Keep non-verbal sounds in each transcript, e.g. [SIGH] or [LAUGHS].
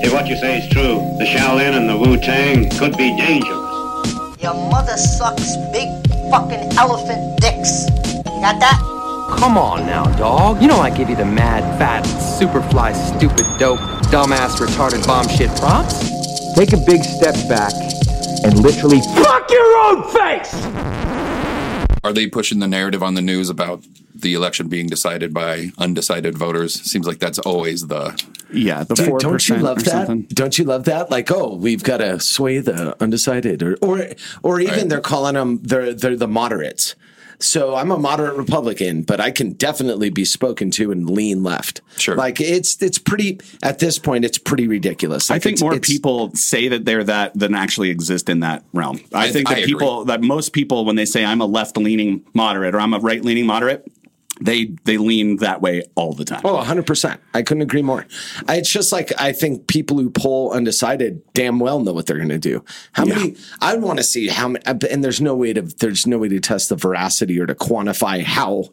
If what you say is true, the Shaolin and the Wu Tang could be dangerous. Your mother sucks big fucking elephant dicks. Got that? Come on now, dog. You know I give you the mad, fat, superfly, stupid, dope, dumbass, retarded bomb shit props. Take a big step back and literally fuck your own face! Are they pushing the narrative on the news about the election being decided by undecided voters? Seems like that's always the Yeah, the four don't you love that? something. Don't you love that? Like, oh, we've got to sway the undecided, or or or even Right. they're calling them they're they're the moderates. So I'm a moderate Republican, but I can definitely be spoken to and lean left. Sure. like it's it's pretty at this point. It's pretty ridiculous. I think more people say that they're that than actually exist in that realm. I, I- think that I people that most people when they say I'm a left leaning moderate or I'm a right leaning moderate, they they lean that way all the time. Oh, 100%. I couldn't agree more. I, it's just like I think people who poll undecided damn well know what they're going to do. How many I want to see how many uh, and there's no way to there's no way to test the veracity or to quantify how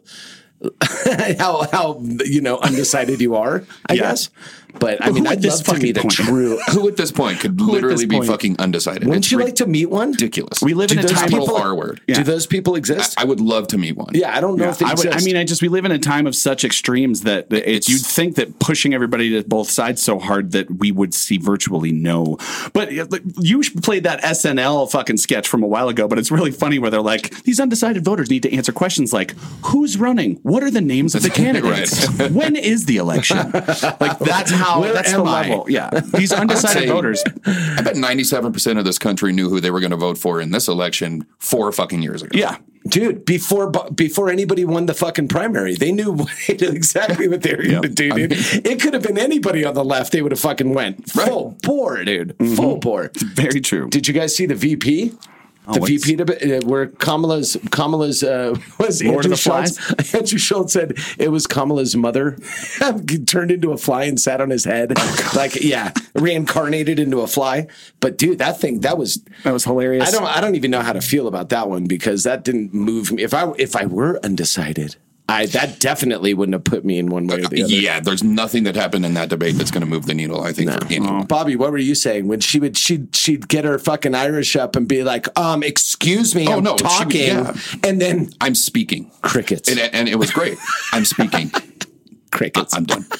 [LAUGHS] how how you know undecided you are, I Yeah. guess. But I mean, I'd love to fucking meet a true who at this point could this literally be point? fucking undecided. Wouldn't It's you like to meet one? ridiculous? We live in Do a those time capital people- R word. Do those people exist? I would love to meet one. yeah, I don't know Yeah, if they I, would, exist. I mean, I just we live in a time of such extremes that it, It's- you'd think that pushing everybody to both sides so hard that we would see virtually no. But you played that SNL fucking sketch from a while ago, but it's really funny where they're like, these undecided voters need to answer questions like, who's running? What are the names of the [LAUGHS] candidates? when is the election? [LAUGHS] Like that's how Where that's the am I? level. Yeah, [LAUGHS] these undecided voters. I bet ninety-seven percent of this country knew who they were going to vote for in this election four fucking years ago. Yeah, Dude, before before anybody won the fucking primary, they knew [LAUGHS] exactly what they were going to do, dude. it could have been anybody on the left; they would have fucking went full bore, dude, full mm-hmm. bore. very true. Did you guys see the VP? The what's- VP debate, uh, where Kamala's Kamala's uh, [LAUGHS] was Lord Andrew the Schulz. [LAUGHS] Andrew Schulz said it was Kamala's mother [LAUGHS] turned into a fly and sat on his head, Oh, like yeah, reincarnated into a fly. But dude, that thing that was That was hilarious. I don't I don't even know how to feel about that one because that didn't move me. If I if I were undecided, I that definitely wouldn't have put me in one way or the other. Yeah, there's nothing that happened in that debate that's going to move the needle. I think for anyone. Bobby, what were you saying when she would she she'd get her fucking Irish up and be like, um, excuse me, Oh, I'm no, she talking, yeah. and then I'm speaking. crickets, And, and it was great. I'm speaking. [LAUGHS] crickets. I'm done. [LAUGHS]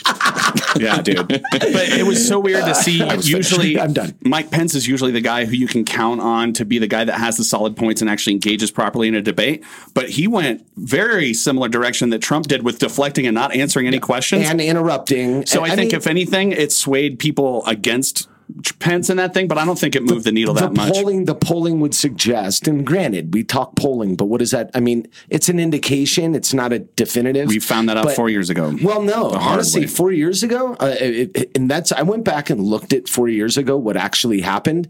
Yeah, dude. but it was so weird to see. was Usually, finished. I'm done. Mike Pence is usually the guy who you can count on to be the guy that has the solid points and actually engages properly in a debate. But he went very similar direction that Trump did with deflecting and not answering any questions. and interrupting. so I, think mean, if anything, it swayed people against Pence in that thing. But I don't think it moved the, needle the that much. polling the polling would suggest, and granted, we talk polling, but what is that? I mean, it's an indication. It's not a definitive. We found that out but- four years ago. Well, no, honestly, way. four years ago, uh, it- and that's I went back and looked at four years ago what actually happened.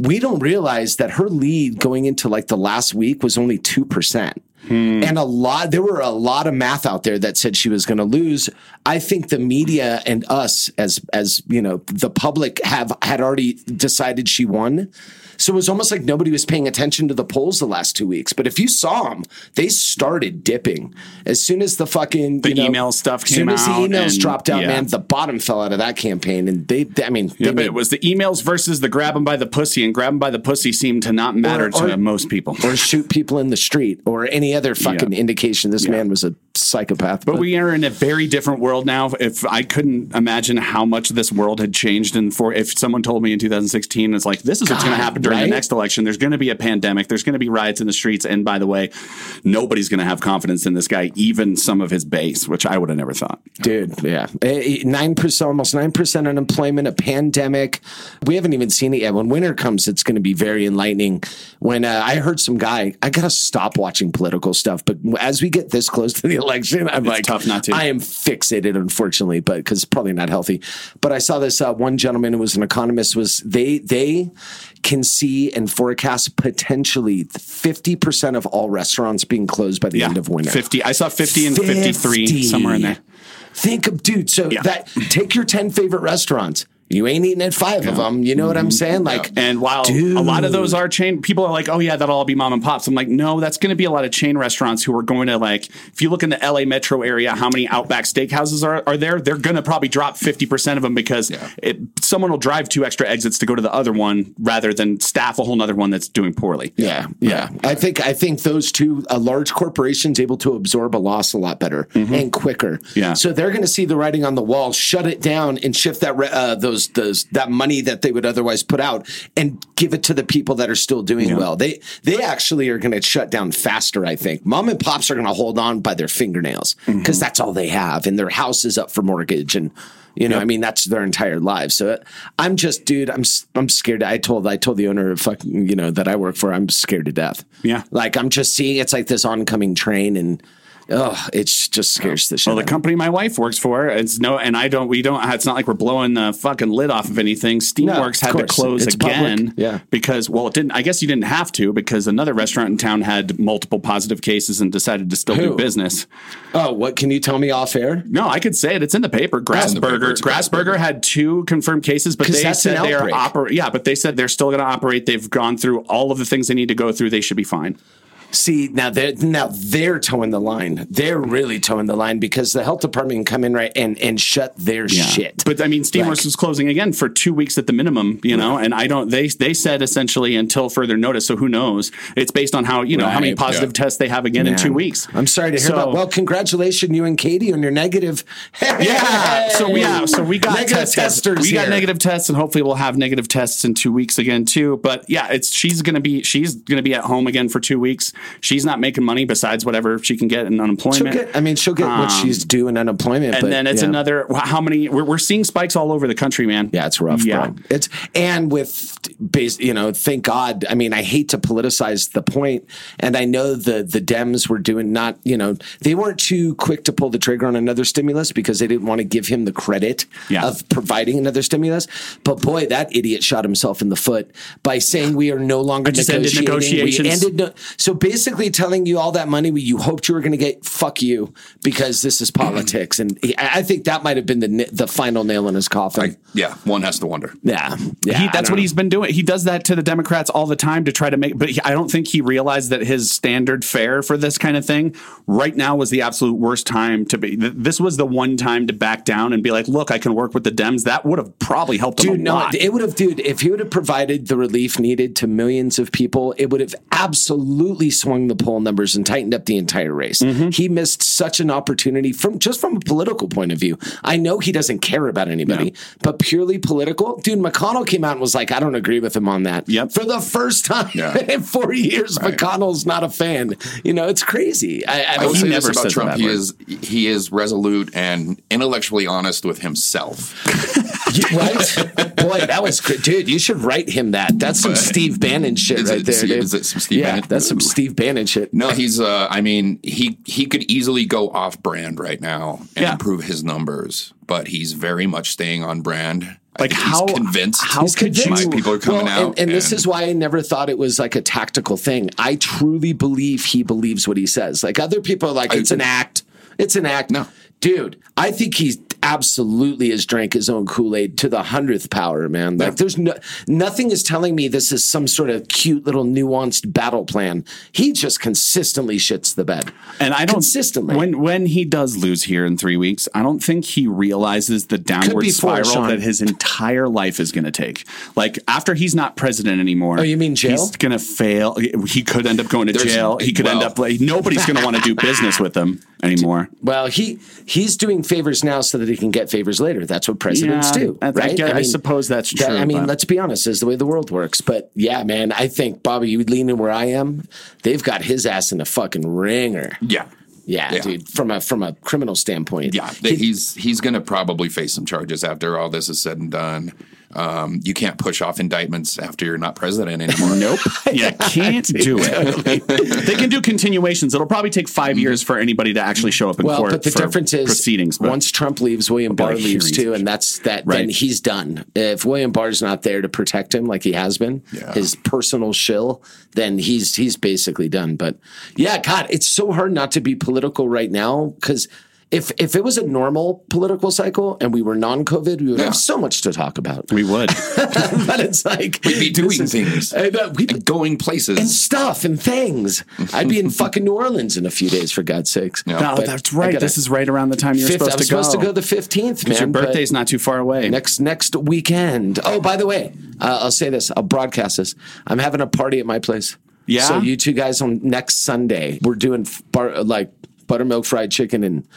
We don't realize that her lead going into like the last week was only two percent. Hmm. And a lot, there were a lot of math out there that said she was going to lose. I think the media and us, as as you know, the public have had already decided she won. So it was almost like nobody was paying attention to the polls the last two weeks. But if you saw them, they started dipping as soon as the fucking The you know, email stuff As soon came as the emails and- dropped out, yeah. man, the bottom fell out of that campaign, and they, they- I mean, they Yeah, made- it was the emails versus the grab 'em by the pussy, and grab 'em by the pussy seemed to not matter Or- to or- most people. or shoot people in the street, or any other fucking Yeah. indication this man was a psychopath. But we are in a very different world now. If I couldn't imagine how much this world had changed, and for if someone told me in 2016, it's like this is what's going to happen during right? the next election. There's going to be a pandemic. There's going to be riots in the streets. And by the way, nobody's going to have confidence in this guy, even some of his base, which I would have never thought. Dude, yeah, nine percent, almost nine percent unemployment, a pandemic. We haven't even seen it yet. When winter comes, it's going to be very enlightening. When uh, I heard some guy, I gotta stop watching political stuff. But as we get this close to the [LAUGHS] election. I'm like, tough not to. I am fixated, unfortunately, but because probably not healthy. But I saw this uh, one gentleman who was an economist. Was they they can see and forecast potentially fifty percent of all restaurants being closed by the end of winter. 50. I saw 50 and 53 somewhere in there. Think of dude. So Yeah. that take your ten favorite restaurants. You ain't eating at five of them. You know what I'm saying? Like, And while a lot of those are chain, people are like, oh, yeah, that'll all be mom and pops. I'm like, no, that's going to be a lot of chain restaurants who are going to, like, if you look in the LA metro area, how many Outback steakhouses are, are there? They're going to probably drop 50% of them because Yeah. it, someone will drive two extra exits to go to the other one rather than staff a whole nother one that's doing poorly. Yeah, yeah. I think I think those two a large corporations able to absorb a loss a lot better and quicker. Mm-hmm. Yeah. So they're going to see the writing on the wall, shut it down, and shift that re- uh, those those that money that they would otherwise put out and give it to the people that are still doing well. They they actually are going to shut down faster. I think mom and pops are going to hold on by their fingernails because Mm-hmm. that's all they have, and their house is up for mortgage and. You know, I mean, that's their entire lives. So I'm just, dude, I'm I'm scared. I told I told the owner of fucking, you know, that I work for, I'm scared to death. Yeah. Like I'm just seeing it's like this oncoming train and oh, it just scares the shit. Well, the company my wife works for, it's no, and I don't, we don't, it's not like we're blowing the fucking lid off of anything. Steamworks of had to close It's public. again. Yeah. Because, well, it didn't, I guess you didn't have to because another restaurant in town had multiple positive cases and decided to still do business. Oh, what can you tell me off air? No, I could say it. It's in the paper. the. Grassburger, Grassburger Grassburger. had two confirmed cases, but they said they're outbreak. oper- Yeah, but they said they're still going to operate. They've gone through all of the things they need to go through. They should be fine. See, now they're now they're towing the line. They're really towing the line because the health department can come in right and and shut their shit. But I mean, Steamworks Like- is closing again for two weeks at the minimum, you know, and I don't. They they said essentially until further notice. So who knows? It's based on how you know how many positive yeah. tests they have again in two weeks. I'm sorry to hear So- that. Well, congratulations, you and Katie, on your negative. Yeah. So we yeah. So we got Negative testers We got negative tests, and hopefully we'll have negative tests in two weeks again too. But yeah, it's she's gonna be she's gonna be at home again for two weeks. She's not making money besides whatever she can get in unemployment. get, I mean, she'll get what Um, she's due in unemployment. and but, then it's yeah. another. How many? We're, we're seeing spikes all over the country, man. Yeah, it's rough, Yeah. bro. It's and with base, you know, thank God. I mean, I hate to politicize the point, and I know the the Dems were doing not, you know, they weren't too quick to pull the trigger on another stimulus because they didn't want to give him the credit Yeah. of providing another stimulus. But boy, that idiot shot himself in the foot by saying we are no longer just ended negotiating. We ended no- so basically telling you all that money you hoped you were going to get. Fuck you, because this is politics, and he- I I think that might have been the the final nail in his coffin. Like, yeah, one has to wonder. Yeah, yeah. He, that's what know. he's been doing. He does that to the Democrats all the time to try to make. But he, I don't think he realized that his standard fare for this kind of thing right now was the absolute worst time to be. This was the one time to back down and be like, "Look, I can work with the Dems." That would have probably helped him Dude, a no, lot. it would have, dude, if he would have provided the relief needed to millions of people, it would have absolutely swung the poll numbers and tightened up the entire race. Mm-hmm. He missed such an opportunity from just from a political point of view. I know he doesn't care about anybody, but purely political, dude, McConnell came out and was like, I don't agree with him on that. Yep. For the first time Yeah. [LAUGHS] in four years, McConnell's not a fan. You know, it's crazy. I, I I will say never this about Trump: he word. is he is resolute and intellectually honest with himself. [LAUGHS] You- right? Boy, that was good. Dude, you should write him that. That's some But- Steve Bannon shit Is right it- there, dude. is it some Steve yeah, Bannon? that's some Ooh. Steve Bannon shit. No, he's. Uh, I mean, he he could easily go off brand right now and Yeah. improve his numbers, but he's very much staying on brand. Like, how- he's convinced. how He's could convinced. My people are coming Well, out, And, and this is why I never thought it was like a tactical thing. I truly believe he believes what he says. Like other people are like, I it's an act. It's an act. No. Dude, I think he's absolutely has drank his own Kool-Aid to the hundredth power, man. Like there's no nothing is telling me this is some sort of cute little nuanced battle plan. He just consistently shits the bed. And I don't consistently. when when he does lose here in three weeks, I don't think he realizes the downward spiral Sean. that his entire life is going to take. Like after he's not president anymore. Oh, you mean jail? He's going to fail. He could end up going to There's- jail. He could end up like nobody's going to want to do business with him [LAUGHS] anymore. Well, he he's doing favors now so that he can get favors later. That's what presidents Yeah, do, I- I right? guess- I suppose that's that- true, I mean, but- let's be honest, is the way the world works. But yeah, man, I think Bobby, you lean in where I am. They've got his ass in a fucking ringer. yeah, Yeah, Yeah. dude. From a from a criminal standpoint. yeah. He's he's going to probably face some charges after all this is said and done. Um, you can't push off indictments after you're not president anymore. Nope. [LAUGHS] You can't do it. they can do continuations. It'll probably take 5 years for anybody to actually show up in Well, court. but the for difference is proceedings. But once Trump leaves, William Barr leaves too, and and that's that. Then he's done. If William Barr's not there to protect him like he has been, Yeah. his personal shill, then he's he's basically done. But yeah, God, it's so hard not to be political right now because. If, if it was a normal political cycle and we were non-COVID, we would Yeah. have so much to talk about. we would. [LAUGHS] but it's like We'd be doing is- things. I know, we'd be- And going places. and stuff and things. I'd be in [LAUGHS] fucking New Orleans in a few days, for God's sakes. Yeah. No, But that's right. gotta- this is right around the time you're Fifth, supposed I'm to go. supposed to go the fifteenth, man. Your birthday's not too far away. next next weekend. Oh, by the way, uh, I'll say this. I'll broadcast this. I'm having a party at my place. Yeah? So you two guys on next Sunday, we're doing bar, like buttermilk fried chicken and.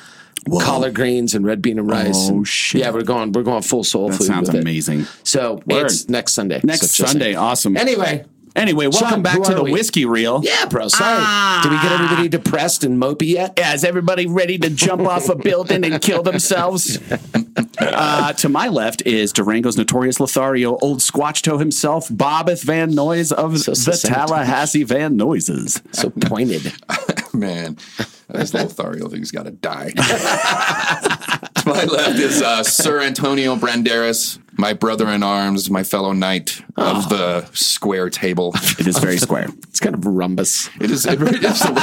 Collard greens and red bean and rice. Oh, and- shit. Yeah, we're going. We're going full soul That food. sounds with it. amazing. So Word. it's next Sunday. Next So Sunday, awesome. Anyway, Anyway, welcome Sean, back to the we? whiskey reel. yeah, bro. Sorry. Did we get everybody depressed and mopey yet? Yeah, is everybody ready to jump off a building and kill themselves? [LAUGHS] uh, to my left is Durango's notorious Lothario, old Squatch Toe himself, Bobbeth Van Noyes of So the. Tallahassee Van Noises. So pointed. [LAUGHS] [LAUGHS] Man, this Lothario thing's got to die. to [LAUGHS] my left is uh, Sir Antonio Branderis, my brother in arms, my fellow knight of the square table. It is very square. [LAUGHS] It's kind of rhombus. It is, it, really is, a,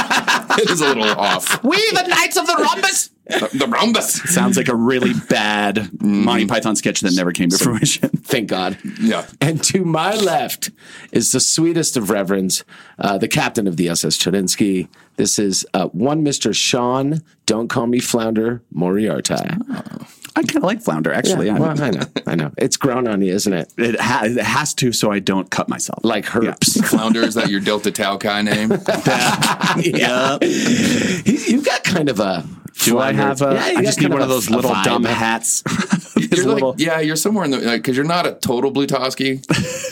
it is a little off. we the Knights of the Rhombus. The, the rhombus. [LAUGHS] Sounds like a really bad Monty Python sketch that never came to fruition. [LAUGHS] Thank God. Yeah. [LAUGHS] And to my left is the sweetest of reverends, uh, the captain of the SS Chodinsky. This is uh, one Mr. Sean, don't call me Flounder, Moriarty. I kind of like flounder, actually. Yeah, I- well, I know, I know. It's grown on you, isn't it? it, ha- it has to, so I don't cut myself. Like herps. Flounder, is that your Delta Tau Chi name? yeah. He- You've got kind of a. Do I have a? Yeah, I just need one of of a- those little dumb hats. [LAUGHS] You're little- like, yeah, you're somewhere in the because you're not a total Blutowski.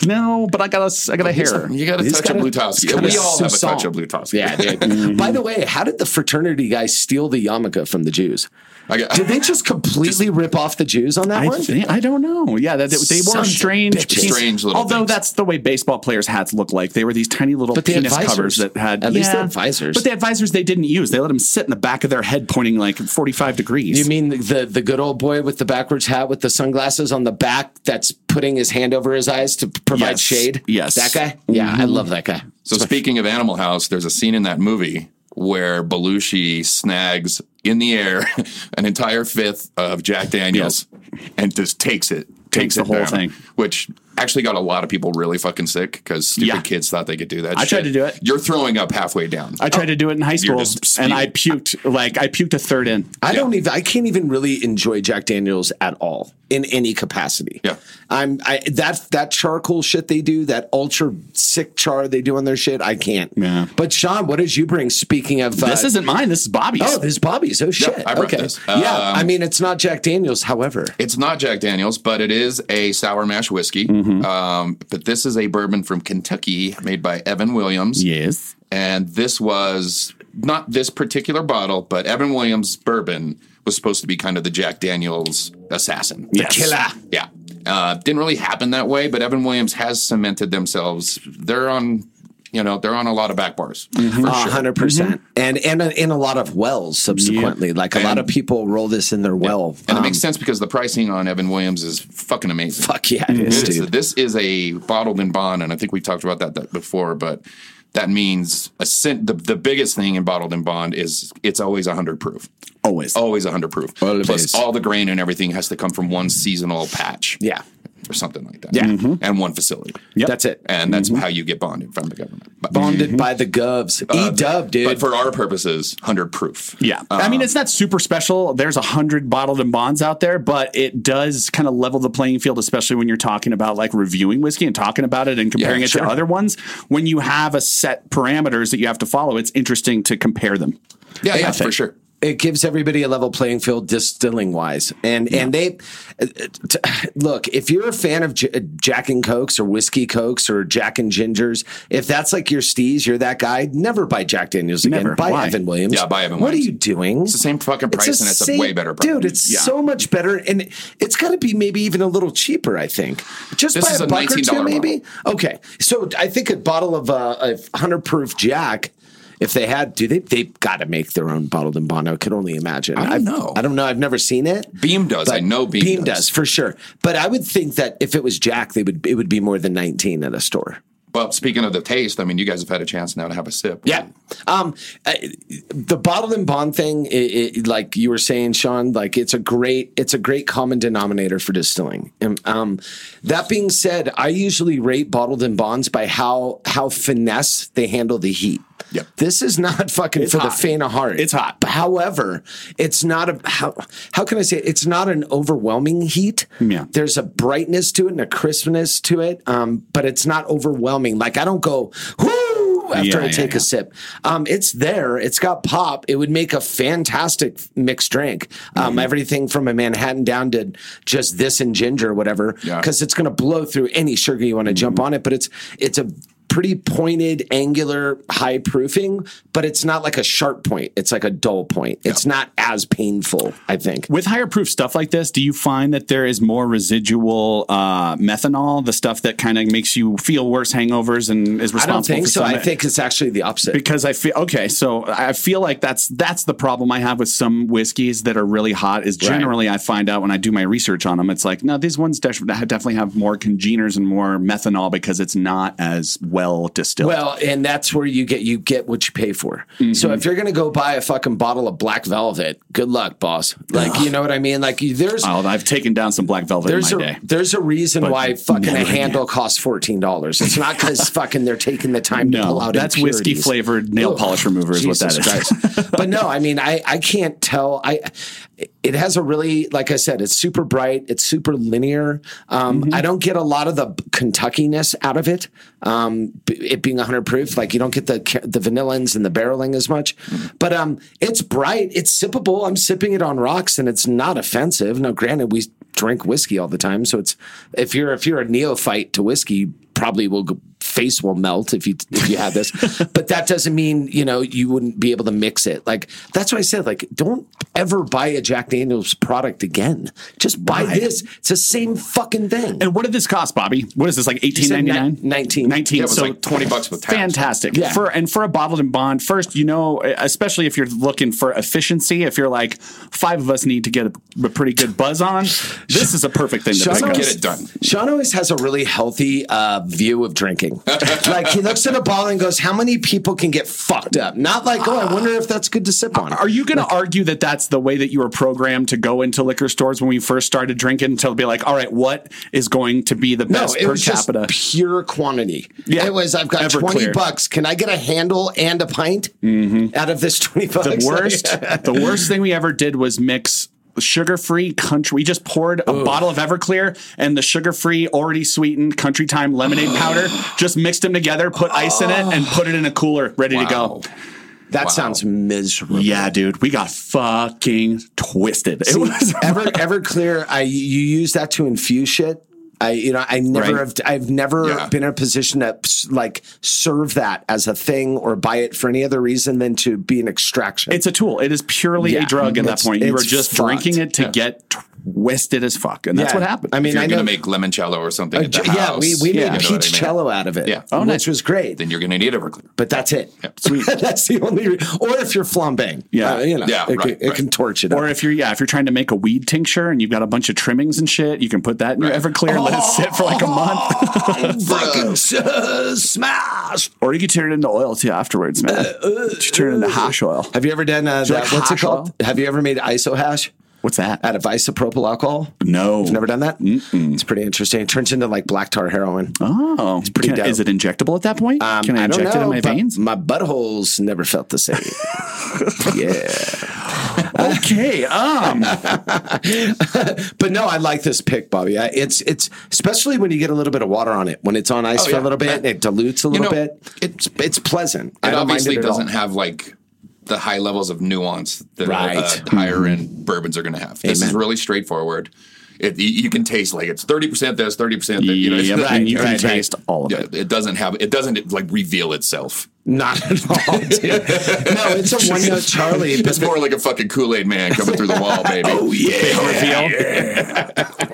[LAUGHS] no, but I got a, I got a hair. You got a touch of got a- Blutowski. We all have a touch of Blutowski. Yeah, dude. [LAUGHS] By the way, how did the fraternity guys steal the yarmulke from the Jews? Got- Did they just completely rip off the Jews on that I, one? think, I don't know. Yeah, that, they, they were strange. Strange little Although things. that's the way baseball players' hats look like. They were these tiny little But penis covers that had At least they had visors. But the visors they didn't use. They let them sit in the back of their head, pointing like forty five degrees. You mean the, the the good old boy with the backwards hat with the sunglasses on the back that's putting his hand over his eyes to provide Yes. shade? Yes. That guy? Yeah, I mm-hmm. love that guy. So speaking of Animal House, there's a scene in that movie where Belushi snags in the air [LAUGHS] an entire fifth of Jack Daniels and just takes it, takes, Takes the it whole down, thing. which actually got a lot of people really fucking sick because stupid Yeah. kids thought they could do that. I tried to do it. You're throwing up halfway down. I tried to do it in high school, and I puked like I puked a third in. I don't even. I can't even really enjoy Jack Daniels at all in any capacity. Yeah. I'm. I that that charcoal shit they do, that ultra sick char they do on their shit. I can't. Yeah. But Sean, what did you bring? Speaking of, This uh, isn't mine. This is Bobby's. Oh, this is Bobby's. Oh shit. I brought okay. this. yeah. Um, I mean, it's not Jack Daniels. However, It's not Jack Daniels, but it is a sour mash whiskey. Mm-hmm. Um, but this is a bourbon from Kentucky made by Evan Williams. yes. And this was not this particular bottle, but Evan Williams bourbon was supposed to be kind of the Jack Daniels assassin. Yes. killer. Yeah. Uh, didn't really happen that way, but Evan Williams has cemented themselves. They're on, you know, they're on a lot of back bars. A hundred Mm-hmm. percent, and and uh, in a lot of wells subsequently. Like a lot of people roll this in their well. And it Um, makes sense because the pricing on Evan Williams is fucking amazing. Fuck yeah, it is, This, dude. this is a bottled in bond, and I think we talked about that, that before, but that means a cent, the, the biggest thing in bottled in bond is it's always 100 proof. Always. Always 100 proof. Always. Plus, all the grain and everything has to come from one seasonal patch. Yeah. Or something like that. Yeah. Mhm. And one facility. Yep. That's it. And that's how you get bonded from the government. But, Bonded by the govs. E dub, dude. but for our purposes, 100 proof. Yeah. I Um, mean, it's not super special. There's a hundred bottled and bonds out there, but it does kind of level the playing field, especially when you're talking about like reviewing whiskey and talking about it and comparing Yeah, it sure. to other ones. When you have a set parameters that you have to follow, it's interesting to compare them. Yeah, yeah, for sure. It gives everybody a level playing field distilling wise and and they uh, t- [SIGHS] look if you're a fan of J- jack and cokes or whiskey cokes or jack and gingers if that's like your steez you're that guy never buy jack daniels again Never. buy Why? evan williams Yeah, buy Evan what Williams. are you doing It's the same fucking price, the and it's a way better product. dude it's Yeah. so much better and it's got to be maybe even a little cheaper i think just This buy a a buck or two $19 maybe okay so i think a bottle of uh, a 100 proof jack if they had, do they? They've got to make their own bottled and bond. I could only imagine. I don't I've- know. I don't know. I've never seen it. Beam does. I know Beam, does. for sure. But I would think that if it was Jack, they would it would be more than nineteen at a store. But speaking of the taste, I mean, you guys have had a chance now to have a sip. Yeah. Um, the bottled and bond thing, i i like you were saying, Sean, like it's a great, it's a great common denominator for distilling. And, um, that being said, I usually rate bottled and bonds by how how finesse they handle the heat. Yep. This is not fucking It's for the faint of heart. It's hot. However, it's not a how how can I say it? it's not an overwhelming heat. Yeah. There's a brightness to it and a crispness to it. Um, but it's not overwhelming. Like I don't go whoo after Yeah, I yeah, take yeah. a sip. Um, it's there. It's got pop. It would make a fantastic mixed drink. Um, Mm-hmm. Everything from a Manhattan down to just this and ginger, or whatever, because it's going to blow through any sugar you want to Mm-hmm. jump on it. But it's it's a pretty pointed, angular, high proofing, but it's not like a sharp point. It's like a dull point. It's not as painful. I think. With higher proof stuff like this, do you find that there is more residual uh, methanol, the stuff that kind of makes you feel worse hangovers and is responsible I don't think so. I think it's actually the opposite. because I feel okay. So I feel like that's that's the problem I have with some whiskeys that are really hot. Is generally I find out when I do my research on them, it's like no, these ones definitely have more congeners and more methanol because it's not as well distilled. Well, and that's where you get you get what you pay for. Mm-hmm. So if you're gonna go buy a fucking bottle of black velvet, good luck, boss. Like you know what I mean? Like there's Oh, I've taken down some black velvet there's in a day. there's a reason But why fucking a handle again. costs fourteen dollars. It's not because [LAUGHS] fucking they're taking the time to pull No, out. that's whiskey flavored nail Ugh, polish remover is what that Jesus is. But no, I mean, I I can't tell. I it has a really like I said, it's super bright. It's super linear. Um, Mm-hmm. I don't get a lot of the Kentuckiness out of it. Um, it being 100 proof, like you don't get the the vanillins and the barreling as much. Mm-hmm. But um, it's bright. It's sippable. I'm sipping it on rocks, and it's not offensive. Now, granted, we drink whiskey all the time, so it's if you're if you're a neophyte to whiskey, probably will go, face will melt if you if you have this. [LAUGHS] but that doesn't mean you know you wouldn't be able to mix it. Like that's why I said like don't ever buy a Jack Daniel's product again. Just buy Why? this. It's the same fucking thing. And what did this cost, Bobby? What is this like eighteen said ninety nine? ni- 19. Nineteen. Yeah, it was so like 20 bucks with tax. Fantastic. Yeah. For and for a bottled and bond, first, you know, especially if you're looking for efficiency, if you're like five of us need to get a, a pretty good buzz on, this is a perfect thing to Sean pick up. Get it done. Sean always has a really healthy uh, view of drinking. [LAUGHS] like he looks at a bottle and goes, "How many people can get fucked up?" Not like, "Oh, I wonder if that's good to sip on." Are you going to argue that that's the way that you were programmed to go into liquor stores when we first started drinking? To be like, all right, what is going to be the No, best it per capita? just pure quantity. Yeah. It was, I've got Everclear. 20 bucks. Can I get a handle and a pint mm-hmm. out of this 20 bucks? the worst [LAUGHS] the worst thing we ever did was mix sugar-free country we just poured a bottle of everclear and the sugar-free already sweetened country time lemonade powder [GASPS] just mixed them together put ice in it and put it in a cooler ready to go that Wow. sounds miserable. yeah dude we got fucking twisted it was Ever [LAUGHS] Everclear, I you use that to infuse shit. I you know I never Right. have I've never Yeah. been in a position to like serve that as a thing or buy it for any other reason than to be an extraction. it's a tool it is purely Yeah. a drug at that point you are just fucked. drinking it to Yeah. get twisted as fuck and that's Yeah. what happened I mean, If you're I going know to make limoncello or something Uh, at the yeah, house, we, we made what I peach mean? cello out of it, Yeah. Oh, which nice. was great. Then you're going to need Everclear. but that's it. Sweet. [LAUGHS] that's the only. Re- or if you're flambéing, Yeah. uh, you know, Yeah, it, right, can, it right. can torch it. or up. if you're yeah, if you're trying to make a weed tincture and you've got a bunch of trimmings and shit, you can put that in your Right. Everclear and let it sit for like a month. [LAUGHS] fucking uh, smash. Or you can turn it into oil too afterwards, man. you turn it into hash oil. Have you ever done uh, that? what's it called? Have you ever made iso hash What's that? out of isopropyl alcohol? No. Never done that? It's pretty interesting. It turns into like black tar heroin. Oh, It's pretty Can- dope. is it injectable at that point? Um, Can I, don't inject it in my veins? My buttholes never felt the same. [LAUGHS] yeah. okay. Um. [LAUGHS] But no, I like this pick, Bobby. I, it's it's especially when you get a little bit of water on it. When it's on ice Oh, for yeah. a little bit, it dilutes a little know, bit. It's it's pleasant. I It obviously it doesn't have like the high levels of nuance that Right. uh, higher end bourbons are going to have. This is really straightforward. It, you can taste like it's thirty percent this, thirty percent that. You know, it's- [LAUGHS] and you can right, right. taste all of yeah, it. it doesn't have. It doesn't like reveal itself. Not at all, dude. [LAUGHS] No, it's a one note Charlie. It's more like a fucking Kool Aid man coming through the wall, baby. oh reveal.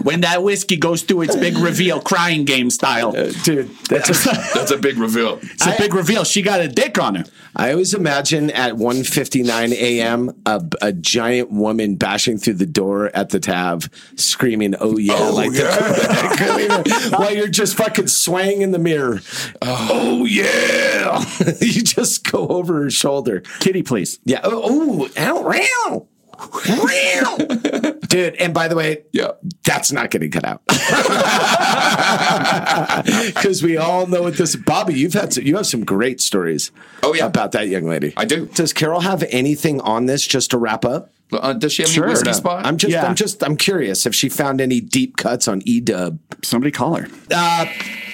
when that whiskey goes through its big reveal, crying game style. Uh, dude, that's a, [LAUGHS] That's a big reveal. It's a big reveal. She got a dick on her. I always imagine at 1.59 a.m. A, a giant woman bashing through the door at the tab, screaming, "Oh yeah!" Oh, like the- [LAUGHS] while you're just fucking swaying in the mirror. Oh, yeah! [LAUGHS] you just go over her shoulder. Kitty, please. Yeah. Oh, oh ow, row. Row. [LAUGHS] Dude, and by the way, Yeah. that's not getting cut out [LAUGHS] because we all know what this. Bobby, you've had some, you have some great stories. Oh, yeah. about that young lady. I do. Does Carol have anything on this just to wrap up? Uh, does she have Sure. any whiskey No. spot? I'm just, Yeah. I'm just, I'm curious if she found any deep cuts on E Edub. Somebody call her.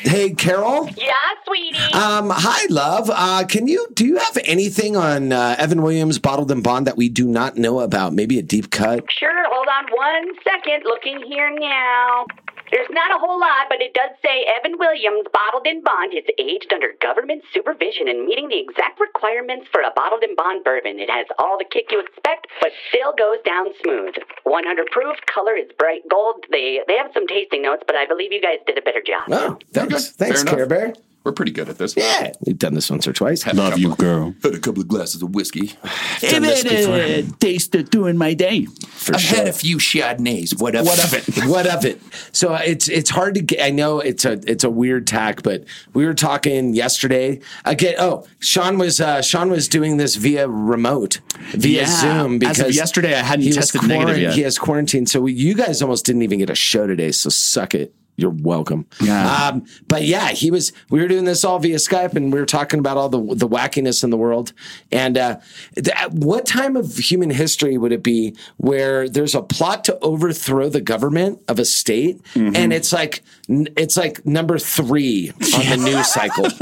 Hey, Carol. Yeah, sweetie. Um, hi, love. Uh, can you do you have anything on uh, Evan Williams, Bottled and Bond that we do not know about? Maybe a deep cut. Sure, hold on one second. Looking here now. There's not a whole lot, but it does say Evan Williams, bottled in bond, is aged under government supervision and meeting the exact requirements for a bottled in bond bourbon. It has all the kick you expect, but still goes down smooth. 100 proof, color is bright gold. They they have some tasting notes, but I believe you guys did a better job. Oh, thanks, Okay, thanks. Care Bear. We're pretty good at this. Yeah, we've done this once or twice. Had Love couple- you, girl. Had a couple of glasses of whiskey. Done this before. taste of doing my day. For I've sure. had a few Chardonnays. What of, what of it? What of it? So uh, it's it's hard to get. I know it's a it's a weird tack, but we were talking yesterday again. Oh, Sean was uh, Sean was doing this via remote, via Yeah. Zoom As because of yesterday, I hadn't he was tested negative quarant- yet. He has quarantine, so we, you guys almost didn't even get a show today. So suck it. You're welcome. Yeah. Um, but yeah, he was. We were doing this all via Skype, and we were talking about all the the wackiness in the world. And uh, th- what time of human history would it be where there's a plot to overthrow the government of a state, Mm-hmm. and it's like n- it's like number three on the news cycle. [LAUGHS]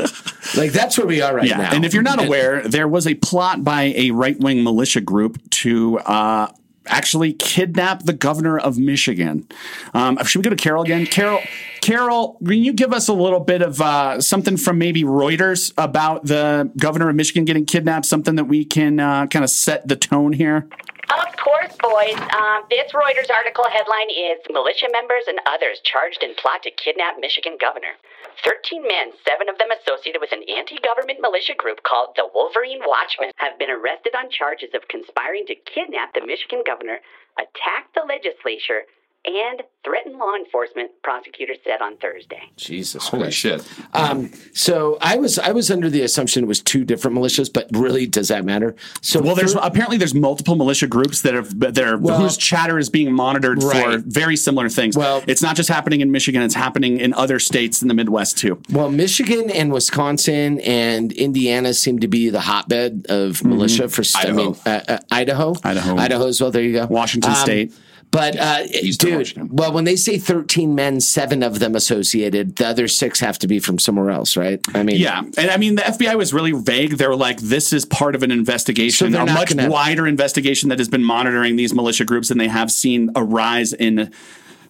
Like that's where we are right Yeah, now. and if you're not aware, there was a plot by a right wing militia group to uh, actually kidnap the governor of Michigan. Um, should we go to Carol again? Carol, Carol, can you give us a little bit of uh, something from maybe Reuters about the governor of Michigan getting kidnapped? Something that we can uh, kind of set the tone here. Of course, boys. Um, this Reuters article headline is Militia members and others charged in plot to kidnap Michigan governor. 13 men, seven of them associated with an anti government militia group called the Wolverine Watchmen, have been arrested on charges of conspiring to kidnap the Michigan governor, attack the legislature, and threaten law enforcement, prosecutors said on Thursday. Jesus Holy Christ. shit. Um, so I was I was under the assumption it was two different militias, but really does that matter? So Well, there's thir- apparently there's multiple militia groups that are that are Well- whose chatter is being monitored for very similar things. Well- it's not just happening in Michigan; it's happening in other states in the Midwest too. Well, Michigan and Wisconsin and Indiana seem to be the hotbed of militia for I mean, uh, uh, Idaho, Idaho. Idaho as well. There you go, Washington State. But uh, dude, well, when they say thirteen men, seven of them associated, the other six have to be from somewhere else, right? I mean, Yeah, and I mean the FBI was really vague. They were like, "This is part of an investigation, So they're a much gonna- wider investigation that has been monitoring these militia groups, and they have seen a rise in."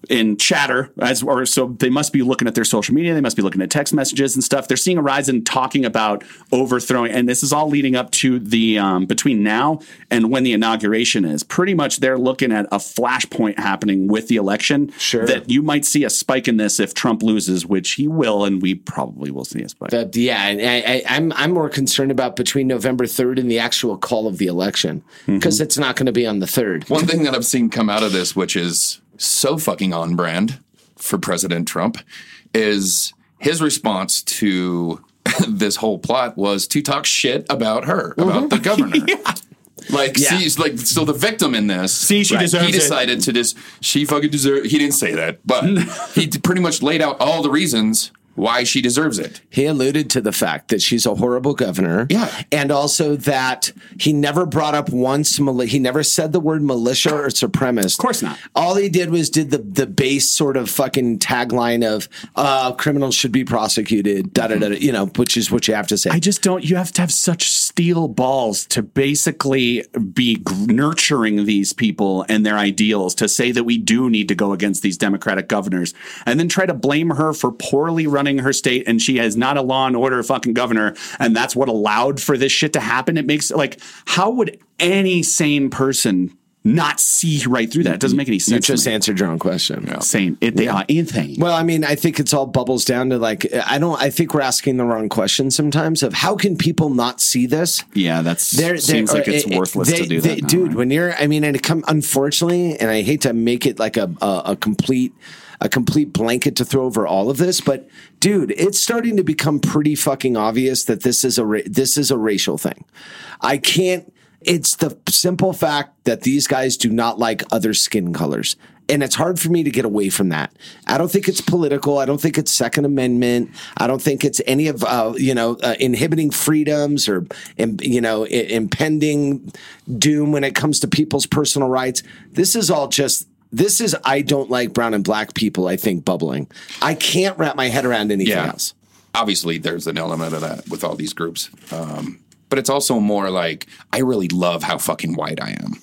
In chatter, as or so they must be looking at their social media. They must be looking at text messages and stuff. They're seeing a rise in talking about overthrowing, and this is all leading up to the um, between now and when the inauguration is. Pretty much, they're looking at a flashpoint happening with the election. Sure. that you might see a spike in this if Trump loses, which he will, and we probably will see a spike. But yeah, I, I, I'm I'm more concerned about between November third and the actual call of the election because it's not going to be on the third. One thing that I've seen come out of this, which is so fucking on brand for President Trump, is his response to [LAUGHS] this whole plot was to talk shit about her, about mm-hmm. the governor. [LAUGHS] Like, Yeah. see, like, so the victim in this, See, she deserves He it. decided to just, she fucking deserve. He didn't say that, but [LAUGHS] he pretty much laid out all the reasons why she deserves it. He alluded to the fact that she's a horrible governor. Yeah. And also that he never brought up once, mali- he never said the word militia or supremacist. Of course not. All he did was did the, the base sort of fucking tagline of uh, criminals should be prosecuted, da da da, da, you know, which is what you have to say. I just don't. You have to have such steel balls to basically be nurturing these people and their ideals to say that we do need to go against these Democratic governors and then try to blame her for poorly running her state and she is not a law and order fucking governor and that's what allowed for this shit to happen? It makes like, how would any sane person not see right through that? It doesn't make any sense. You just answered your own question. Sane. It, they are insane. Well, I mean, I think it's all bubbles down to like I don't. I think we're asking the wrong question sometimes. Of how can people not see this? Yeah, that's They're- seems they're- like it's uh, worthless they- to do they- that. now, dude. right? When you're, I mean, and it come unfortunately, and I hate to make it like a a, a complete a complete blanket to throw over all of this, but dude, it's starting to become pretty fucking obvious that this is a ra- this is a racial thing. I can't. It's the simple fact that these guys do not like other skin colors. And it's hard for me to get away from that. I don't think it's political. I don't think it's Second Amendment. I don't think it's any of uh, you know uh, inhibiting freedoms or im- you know I- impending doom when it comes to people's personal rights. This is all just. This is I don't like brown and black people. I think bubbling. I can't wrap my head around anything Yeah. else. Obviously, there's an element of that with all these groups. Um, but it's also more like, I really love how fucking white I am.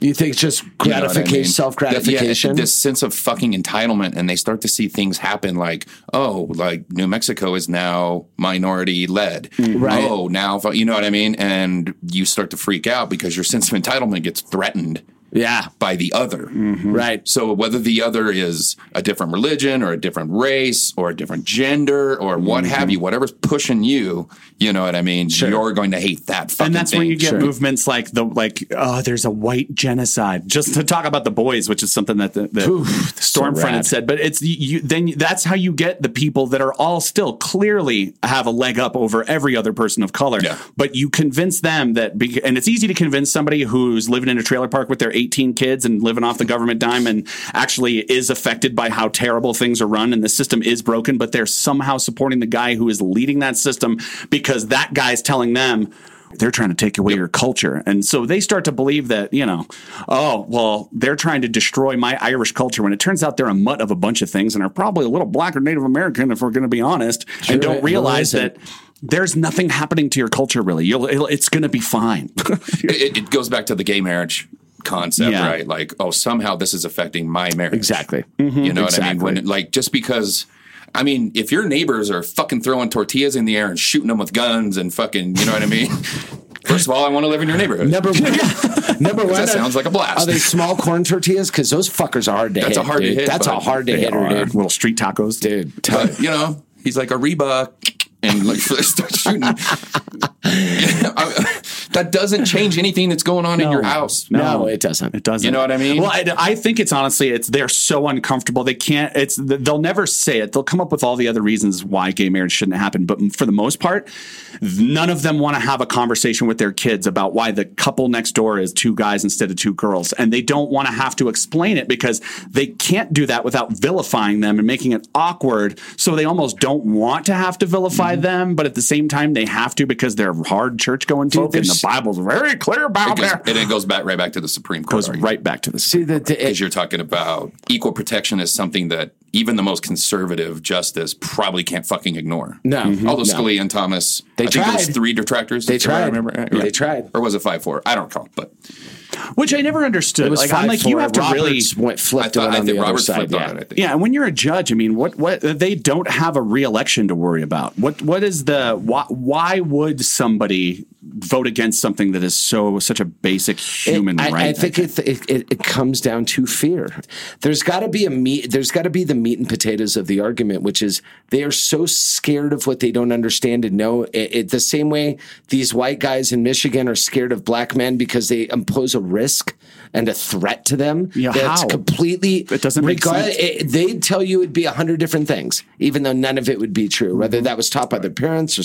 You think it's just You know I gratification, mean? self gratification? Yeah, this sense of fucking entitlement, and they start to see things happen like, oh, like New Mexico is now minority led. Mm-hmm. Right. Oh, now, you know what I mean? And you start to freak out because your sense of entitlement gets threatened yeah, by the other. Mm-hmm. right. So whether the other is a different religion or a different race or a different gender or what have mm-hmm. you, whatever's pushing you, you know what I mean? You're going to hate that fucking and that's thing. when you get movements like the like oh there's a white genocide just to talk about the boys which is something that the, the stormfront rad. had said but it's you then that's how you get the people that are all still clearly have a leg up over every other person of color Yeah. but you convince them that and it's easy to convince somebody who's living in a trailer park with their 18 kids and living off the government dime and actually is affected by how terrible things are run and the system is broken but they're somehow supporting the guy who is leading that system because that guy's telling them they're trying to take away your culture. And so they start to believe that, you know, oh, well, they're trying to destroy my Irish culture when it turns out they're a mutt of a bunch of things and are probably a little black or Native American, if we're going to be honest, Sure, and don't realize that there's nothing happening to your culture really. You'll, it'll, it's going to be fine. it, [LAUGHS] it- it goes back to the gay marriage concept, Yeah. right? Like, oh, somehow this is affecting my marriage. Exactly. You mm-hmm. know what I mean? When like just because. I mean, if your neighbors are fucking throwing tortillas in the air and shooting them with guns and fucking, you know what I mean? [LAUGHS] First of all, I want to live in your neighborhood. Number one, [LAUGHS] number one. that uh, sounds like a blast. Are they small corn tortillas? Because those fuckers are hard to That's hit. a hard to hit, That's a hard to They hitter, are dude. little street tacos. Dude, but you know, he's like a Reba and like [LAUGHS] start shooting. I- that doesn't change anything that's going on in your house. no, it doesn't. It doesn't. You know what I mean? Well, I, I think it's honestly, it's they're so uncomfortable. They can't. It's they'll never say it. They'll come up with all the other reasons why gay marriage shouldn't happen. But for the most part, none of them want to have a conversation with their kids about why the couple next door is two guys instead of two girls, and they don't want to have to explain it because they can't do that without vilifying them and making it awkward. So they almost don't want to have to vilify Mm-hmm. them, but at the same time, they have to because they're hard church going folk, and there's- Bible's very clear about It goes, that. and it goes back right back to the Supreme Court. Goes right back to the See that the, because you're talking about equal protection is something that even the most conservative justice probably can't fucking ignore. No. Mhm. although No. Scalia and Thomas, They I think there was tried. three detractors. They if I tried. remember right. They tried. or was it five four? I don't recall, but Which I never understood. it was like I'm like you have to really Roberts went I flipped thought it I on think the other Roberts side. flipped Yeah. on it. I think. Yeah, and when you're a judge, I mean, what what they don't have a re-election to worry about. What what is the why, why would somebody vote against something that is so such a basic human I, right? I think it, it, it, it comes down to fear. There's got to be a meat. There's got to be the meat and potatoes of the argument, which is they are so scared of what they don't understand and know. It, it, the same way these white guys in Michigan are scared of black men because they impose a risk and a threat to them. Yeah, that's how? completely. It doesn't make sense. it- they'd tell you it'd be a hundred different things, even though none of it would be true. Whether Mm-hmm. that was taught by their parents or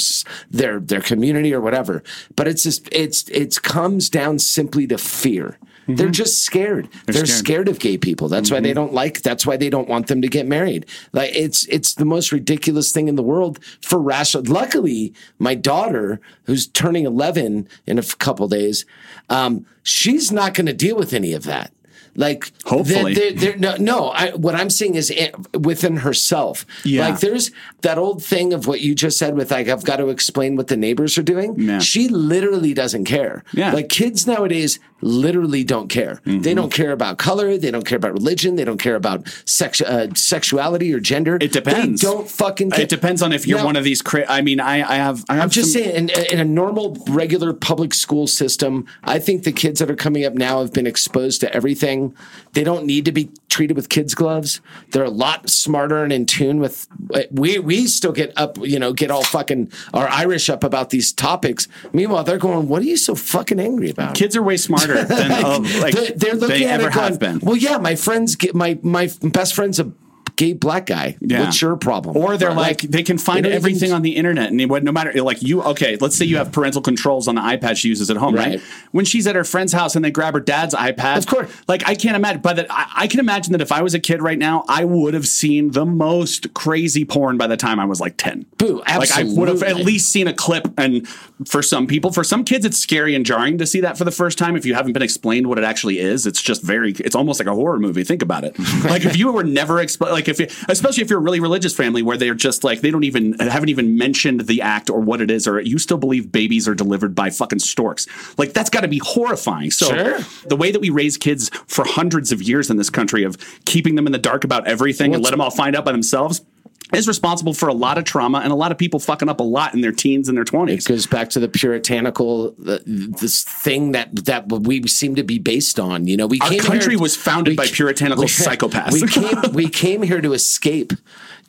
their their community or whatever. But it's just it's it comes down simply to fear. They're just scared. They're, Mm-hmm. scared. scared. of gay people. That's why they don't like. That's why they don't want them to get married. Like it's it's the most ridiculous thing in the world for rational. Luckily, my daughter, who's turning eleven in a couple days, um, she's not going to deal with any of that. Like, Hopefully. they're, they're, no, no. I, what I'm saying is eh, within herself. Yeah. Like, there's that old thing of what you just said with like, I've got to explain what the neighbors are doing. Yeah. She literally doesn't care. Yeah. Like kids nowadays literally don't care. Mm-hmm. They don't care about color. They don't care about religion. They don't care about sex, uh, sexuality or gender. It depends. They don't fucking. Care. It depends on if you're Now- one of these. Cra- I mean, I, I have. I have I'm just some- saying, in, in a normal, regular public school system, I think the kids that are coming up now have been exposed to everything. They don't need to be treated with kids' gloves. They're a lot smarter and in tune with. We we still get up, you know, get all fucking our Irish up about these topics. Meanwhile, they're going, "What are you so fucking angry about?" Kids are way smarter than uh, [LAUGHS] like they're, they're looking they at ever it going, have been. Well, yeah, my friends get my my best friend's a gay black guy. Yeah. What's your problem? Or they're like, they can find they don't even- everything on the internet, and no matter like you. Okay, let's say you have parental controls on the iPad she uses at home, right? Right. When she's at her friend's house and they grab her dad's iPad, Of course. Like I can't imagine, but that I, I can imagine that if I was a kid right now, I would have seen the most crazy porn by the time I was like ten. Boo, Like I would have at least seen a clip, and for some people, for some kids, it's scary and jarring to see that for the first time. If you haven't been explained what it actually is, it's just very. It's almost like a horror movie. Think about it. [LAUGHS] like if you were never explained, like if you, especially if you're a really religious family where they're just like they don't even haven't even mentioned the act or what it is, or you still believe babies are delivered by fucking storks. Like that's got to be horrifying. So Sure. the way that we raise kids for hundreds of years in this country of keeping them in the dark about everything and let them all find out by themselves. Is responsible for a lot of trauma and a lot of people fucking up a lot in their teens and their 20s. It goes back to the puritanical uh, this thing that that we seem to be based on. You know, we Our country here- was founded by puritanical [LAUGHS] psychopaths. We came, we came here to escape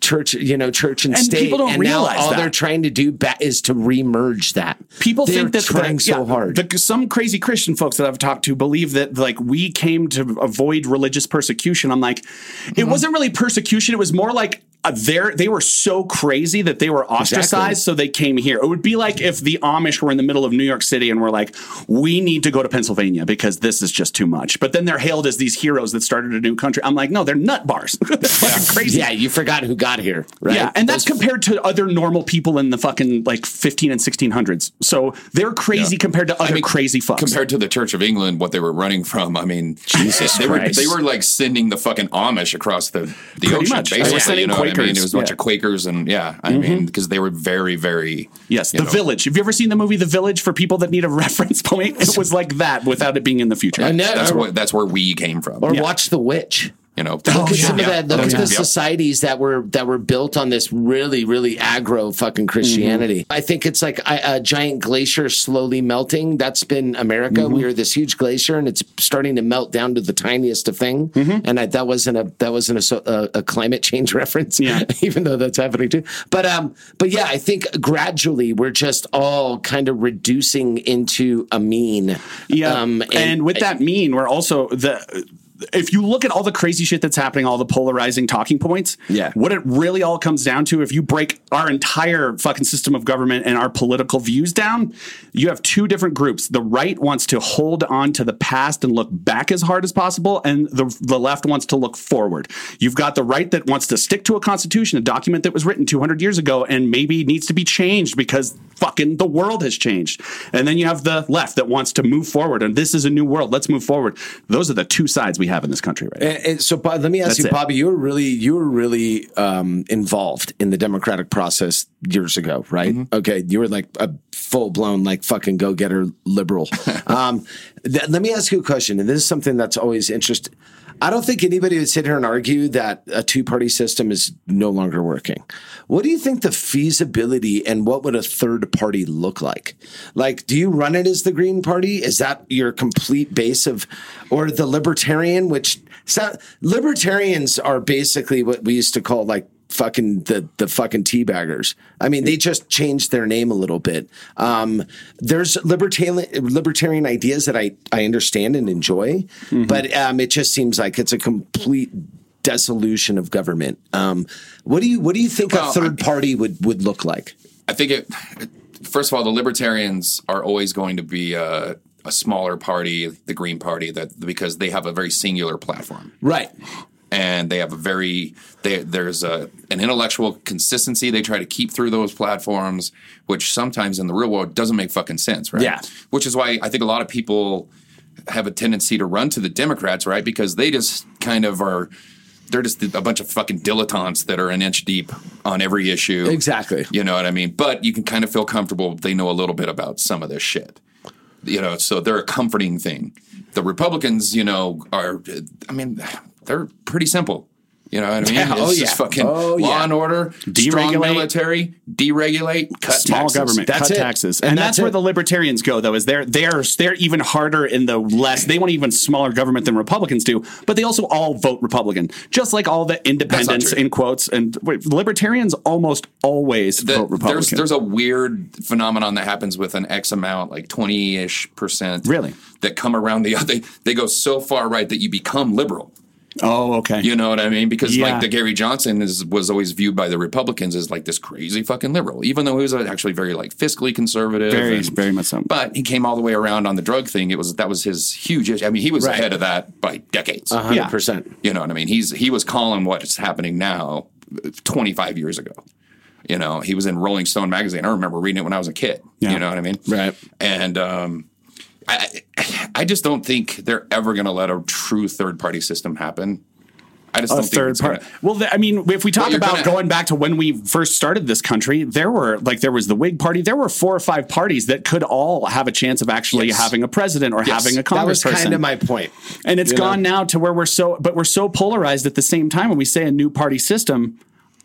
church, you know, church and, And state, people don't and now realize all that. they're trying to do ba- is to remerge that. People They're think that trying that- so yeah, hard. the- some crazy Christian folks that I've talked to believe that like we came to avoid religious persecution. I'm like, it Mm-hmm. wasn't really persecution. It was more like uh, they're, they were so crazy that they were ostracized, Exactly. so they came here. It would be like if the Amish were in the middle of New York City and were like, we need to go to Pennsylvania because this is just too much. But then they're hailed as these heroes that started a new country. I'm like, no, they're nut bars. [LAUGHS] Fucking crazy. yeah, you forgot who got here, right? Yeah, and that's Those- compared to other normal people in the fucking like 15 and 1600s. So they're crazy compared to other mean, crazy fucks. Compared to the Church of England, what they were running from, I mean, Jesus, they were they were like sending the fucking Amish across the, the Pretty ocean, much. They were basically. sending You know what I mean? It was a bunch Yeah. of Quakers, and yeah, I mm-hmm. mean, because they were very, very yes, The know, Village. Have you ever seen the movie The Village for people that need a [LAUGHS] reference point? It was like that without it being in the future. I know. That's or, that's where we came from. or Yeah. watch The Witch. You know, Look at some yeah. of that. Look Oh, at yeah. the societies that were that were built on this really, really aggro fucking Christianity. Mm-hmm. I think it's like a, a giant glacier slowly melting. That's been America. Mm-hmm. We are this huge glacier, and it's starting to melt down to the tiniest of thing. Mm-hmm. And I, that wasn't a that wasn't a, a, a climate change [LAUGHS] reference. Yeah. [LAUGHS] even though that's happening too. But um, but yeah, I think gradually we're just all kind of reducing into a mean. Yeah, Um, and, with that mean, we're also the. If you look at all the crazy shit that's happening, all the polarizing talking points, Yeah. what it really all comes down to, if you break our entire fucking system of government and our political views down, you have two different groups. The right wants to hold on to the past and look back as hard as possible, and the the left wants to look forward. You've got the right that wants to stick to a constitution, a document that was written 200 years ago, and maybe needs to be changed because fucking the world has changed. And then you have the left that wants to move forward, and this is a new world. Let's move forward. Those are the two sides we have in this country right now. And, and so, let me ask That's you, it. Bobby. You were really, you were really um, involved in the democratic process years ago, right? Mm-hmm. Okay, you were like a full blown, like fucking go getter liberal. [LAUGHS] um, th- let me ask you a question, and this is something that's always interesting. I don't think anybody would sit here and argue that a two party system is no longer working. What do you think the feasibility and what would a third party look like? Like, do you run it as the Green Party? Is that your complete base of, or the Libertarian, which libertarians are basically what we used to call like fucking the the fucking teabaggers. I mean, they just changed their name a little bit. Um, there's libertarian libertarian ideas that I I understand and enjoy, but um, it just seems like it's a complete dissolution of government. Um, what do you what do you think Well, a third party would would look like? I think it. First of all, the libertarians are always going to be a, a smaller party, the Green Party, that because they have a very singular platform. Right. And they have a very they, there's a an intellectual consistency they try to keep through those platforms which sometimes in the real world doesn't make fucking sense right Yeah. which is why i think a lot of people have a tendency to run to the Democrats, right? Because they just kind of are. They're just a bunch of fucking dilettantes that are an inch deep on every issue. Exactly. You know what I mean? But you can kind of feel comfortable. They know a little bit about some of this shit. You know, so they're a comforting thing. The Republicans, you know, are. I mean, they're pretty simple. You know what I mean? Yeah, [LAUGHS] it's oh, just yeah. fucking Oh, law yeah. and order, strong Deregulate. military, deregulate, cut small taxes. government That's cut it. taxes And and, that's that's, where the libertarians go though is they're they're they're even harder in the less they want even smaller government than republicans do but they also all vote republican just like all the independents in quotes and wait, libertarians almost always The- vote republican there's there's a weird phenomenon that happens with an X amount, like twenty ish percent, Really? that come around the other. They, they go so far right that you become liberal. Oh okay You know what I mean? Because Yeah. like the Gary Johnson is was always viewed by the Republicans as like this crazy fucking liberal, even though he was actually very like fiscally conservative. very and- very much so But he came all the way around on the drug thing. It was that was his huge issue. I mean, he was Right. ahead of that by decades. A hundred percent. You know what I mean? He's he was calling what's happening now 25 years ago. You know, he was in Rolling Stone magazine. I remember reading it when I was a kid. Yeah. You know what I mean? Right. And um, I I just don't think they're ever going to let a true third party system happen. I just a don't think third it's part. gonna- Well, th- I mean, if we talk about gonna- going back to when we first started this country, there were like there was the Whig Party. There were four or five parties that could all have a chance of actually Yes. having a president or Yes. having a congressperson. That was kind of my point. And it's You know? gone now to where we're so, but we're so polarized at the same time. When we say a new party system,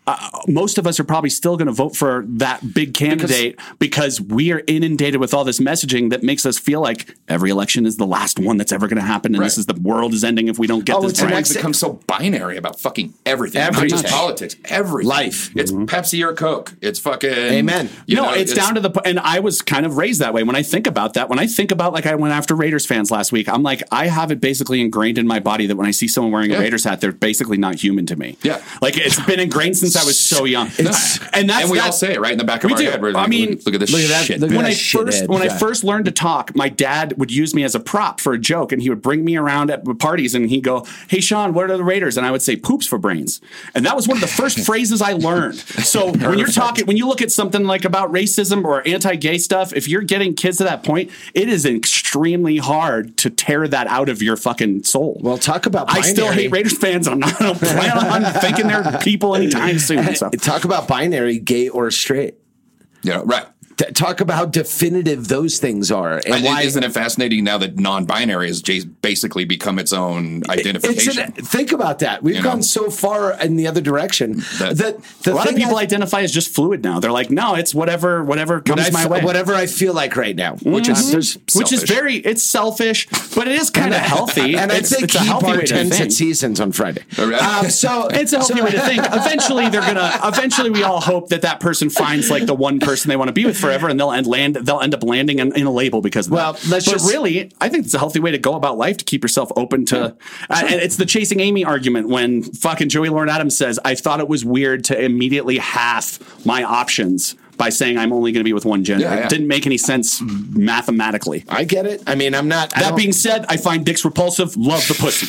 uh, most of us are probably still going to vote for that big candidate because, we are inundated with all this messaging that makes us feel like every election is the last one that's ever going to happen, and Right. this is the world is ending if we don't get Oh, this it's an right. It's become so binary about fucking everything. Not just politics. Everything. Life. It's Pepsi or Coke. It's fucking Amen. you no, know, it's, down to the and I was kind of raised that way. When I think about that, when I think about like I went after Raiders fans last week, I'm like I have it basically ingrained in my body that when I see someone wearing Yeah. a Raiders hat, they're basically not human to me. Yeah. like it's been ingrained since I was so young. It's- and that's and we all say it right in the back of we our do. head. We're I mean, look, look at this look at that- shit. look when that I shithead, first when I first learned to talk, my dad would use me as a prop for a joke, and he would bring me around at parties, and he'd go, "Hey, Sean, what are the Raiders?" And I would say, "Poops for brains," and that was one of the first [LAUGHS] phrases I learned. So when you're talking, when you look at something like about racism or anti-gay stuff, if you're getting kids to that point, it is extremely hard to tear that out of your fucking soul. Well, talk about I still hate Raiders fans. I'm not I don't plan on thinking they're people anytime soon. So. Talk about binary, gay or straight. Yeah, right. T- talk about how definitive those things are, and And why isn't it fascinating now that non-binary has basically become its own It's identification? an, think about that. We've You know? gone so far in the other direction That- that, the a lot of people I- identify as just fluid now. They're like, no, it's whatever, whatever comes I f- my way. whatever I feel like right now, which is there's which is very it's selfish, but it is kind of healthy. And I it's, think it's a healthy way to bartends think. at Seasons on Friday. All right. Um, so [LAUGHS] It's a healthy so- way to think. Eventually, they're gonna. Eventually, we all hope that that person finds like the one person they want to be with forever, and they'll end land. They'll end up landing in, in a label because of Well, that. let's but just- really, I think it's a healthy way to go about life to keep yourself open to. uh, and it's the chasing Amy argument when fucking Joey Lauren Adams says, "I thought it was weird to immediately half my options." By saying I'm only going to be with one gender, Yeah, yeah. it didn't make any sense mathematically. I get it. I mean, I'm not. That being said, I find dicks repulsive. Love the pussy.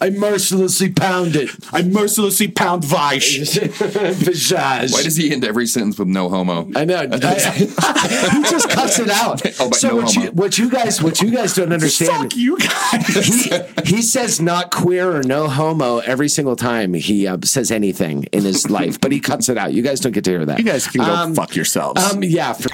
I mercilessly pound it. I mercilessly pound Vish. [LAUGHS] Visage. Why does he end every sentence with no homo? I know. [LAUGHS] I- he just cuts it out. [LAUGHS] Oh, so no what, you, what you guys what you guys don't understand. Fuck you guys. He, he says not queer or no homo every single time he uh, says anything in his life, but he cuts it out. You guys don't get to hear that. You guys can go Um, fuck yourselves. Um, yeah. For,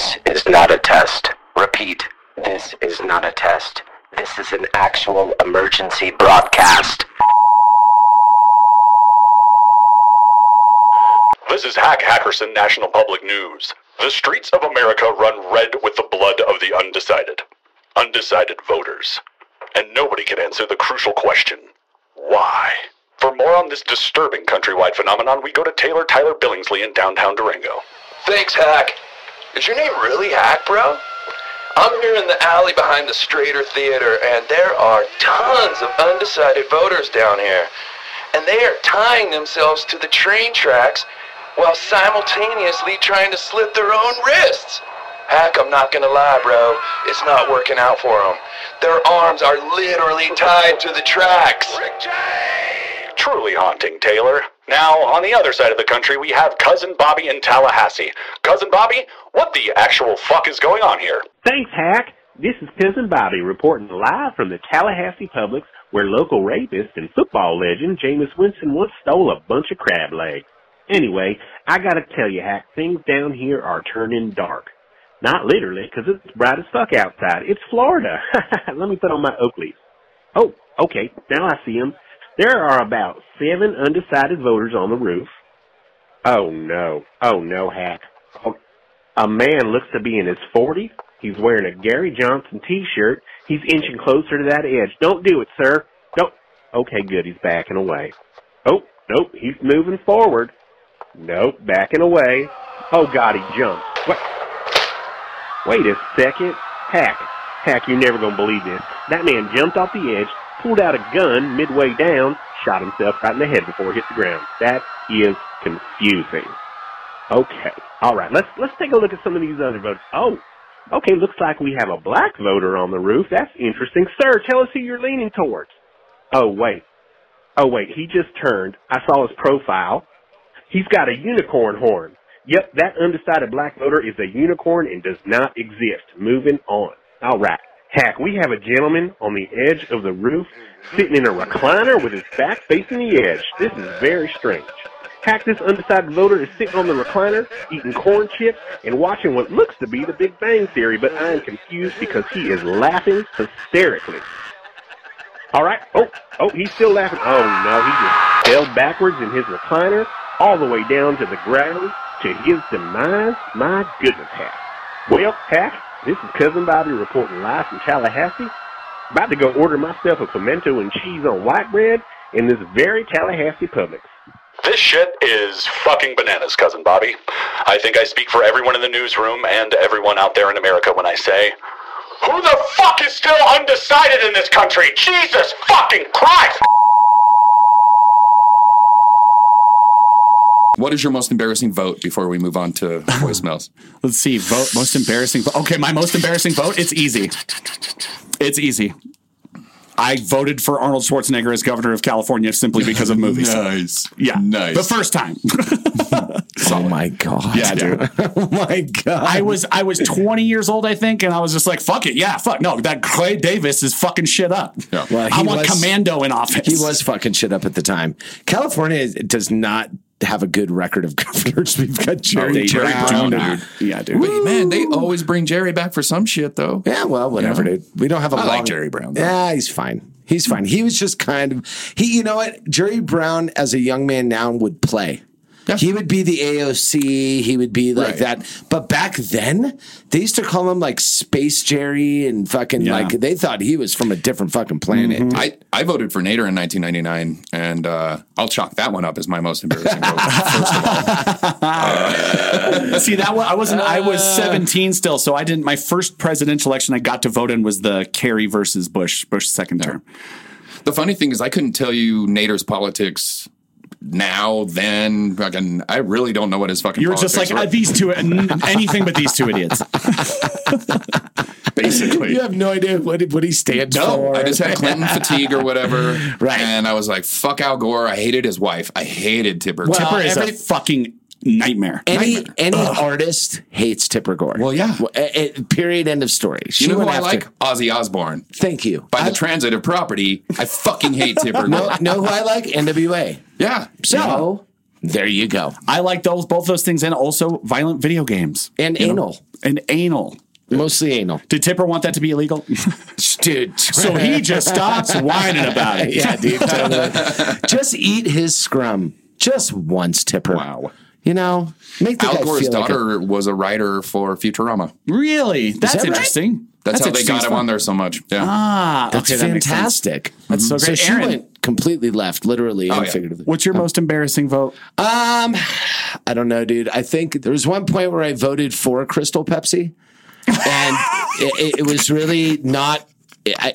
This is not a test. Repeat, this is not a test. This is an actual emergency broadcast. This is Hack Hackerson National Public News. The streets of America run red with the blood of the undecided. Undecided voters. And nobody can answer the crucial question why? For more on this disturbing countrywide phenomenon, we go to Taylor Tyler Billingsley in downtown Durango. Thanks, Hack. Is your name really Hack, bro? I'm here in the alley behind the Strater Theater, and there are tons of undecided voters down here. And they are tying themselves to the train tracks while simultaneously trying to slit their own wrists. Hack, I'm not gonna lie, bro. It's not working out for them. Their arms are literally tied to the tracks. Truly haunting, Taylor. Now, on the other side of the country, we have Cousin Bobby in Tallahassee. Cousin Bobby, what the actual fuck is going on here? Thanks, Hack. This is Cousin Bobby reporting live from the Tallahassee Publix, where local rapist and football legend Jameis Winston once stole a bunch of crab legs. Anyway, I gotta tell you, Hack, things down here are turning dark. Not literally, 'cause it's bright as fuck outside. It's Florida. [LAUGHS] Let me put on my Oakleys. Oh, okay, now I see 'em. There are about seven undecided voters on the roof. Oh no, oh no, Hack. A man looks to be in his 40s. He's wearing a Gary Johnson t-shirt. He's inching closer to that edge. Don't do it, sir. Don't. Okay, good. He's backing away. Oh, nope. He's moving forward. Nope, backing away. Oh God, he jumped. What? Wait a second. Hack. Hack, you're never gonna believe this. That man jumped off the edge, pulled out a gun midway down, shot himself right in the head before he hit the ground. That is confusing. Okay. All right. Let's let's take a look at some of these other votes. Oh, okay. Looks like we have a black voter on the roof. That's interesting, sir. Tell us who you're leaning towards. Oh wait. Oh wait. He just turned. I saw his profile. He's got a unicorn horn. Yep, that undecided black voter is a unicorn and does not exist. Moving on. All right. Hack, we have a gentleman on the edge of the roof sitting in a recliner with his back facing the edge. This is very strange. Hack, this undecided voter is sitting on the recliner, eating corn chips, and watching what looks to be the Big Bang Theory, but I am confused because he is laughing hysterically. All right. Oh, oh, he's still laughing. Oh no, he just fell backwards in his recliner, all the way down to the ground, to his demise. My goodness, Hack. Well, Hack, this is Cousin Bobby reporting live from Tallahassee. About to go order myself a pimento and cheese on white bread in this very Tallahassee Publix. This shit is fucking bananas, Cousin Bobby. I think I speak for everyone in the newsroom and everyone out there in America when I say, Who the fuck is still undecided in this country? Jesus fucking Christ! What is your most embarrassing vote before we move on to voicemails? [LAUGHS] Let's see. Vote most embarrassing. Vote. Okay, my most embarrassing vote. It's easy. It's easy. I voted for Arnold Schwarzenegger as governor of California simply because of [LAUGHS] movies. Nice. Yeah. Nice. The first time. [LAUGHS] Oh my god. Yeah, dude. oh my god. I was I was 20 years old, I think, and I was just like, fuck it. Yeah, fuck. No, that Clay Davis is fucking shit up. Yeah. Well, I he want was- commando in office. He was fucking shit up at the time. California is- does not have a good record of [LAUGHS] governors. We've got Jerry, They Jerry Brown. Brown, dude. Yeah, dude. Wait, man, they always bring Jerry back for some shit though. Yeah, well, whatever, Yeah. dude. We don't have a I long like Jerry Brown, though. Yeah, he's fine. He's fine. He was just kind of he. You know what? Jerry Brown, as a young man now, would play. He would be the AOC. He would be like Right. that. But back then, they used to call him like Space Jerry and fucking Yeah. like they thought he was from a different fucking planet. dude. I, I voted for Nader in 1999, and uh, I'll chalk that one up as my most embarrassing vote. First of all, [LAUGHS] See that one? I wasn't. I was 17 still, so I didn't. My first presidential election I got to vote in was the Kerry versus Bush, Bush second term. the funny thing is, I couldn't tell you Nader's politics now, then. Fucking, I really don't know what his fucking. You were just like politics uh, these two, n- anything but these two idiots. [LAUGHS] basically. You have no idea what what he stands No, for. I just had Clinton fatigue or whatever. [LAUGHS] Right. And I was like, fuck Al Gore. I hated his wife. I hated Tipper. Well, Tipper is every- a fucking nightmare. Any Nightmare. any artist hates Tipper Gore. Well, yeah. A- a- period. End of story. She you know who I after- like? Ozzy Osbourne. Thank you. By the transitive property, I fucking hate Tipper. [LAUGHS] no, Gore. know who I like? NWA. Yeah. So there you go. I like those both those things, and also violent video games And You know? anal. and anal. Mostly anal. Did Tipper want that to be illegal? [LAUGHS] Dude. so he just stops whining about it. [LAUGHS] yeah, dude. totally. [LAUGHS] Just eat his scrum. Just once, Tipper. Wow. You know, make the Al guy Gore's feel like a- daughter was a writer for Futurama. Really? That's that right? interesting. That's, how they got him on there so much. Yeah. Ah, That's okay, that makes sense. fantastic. That's so So great. she Aaron, went completely left, literally Oh, and yeah. figuratively. what's your most embarrassing vote? Um, I don't know, dude. I think there was one point where I voted for Crystal Pepsi, and [LAUGHS] it, it, it was really not. I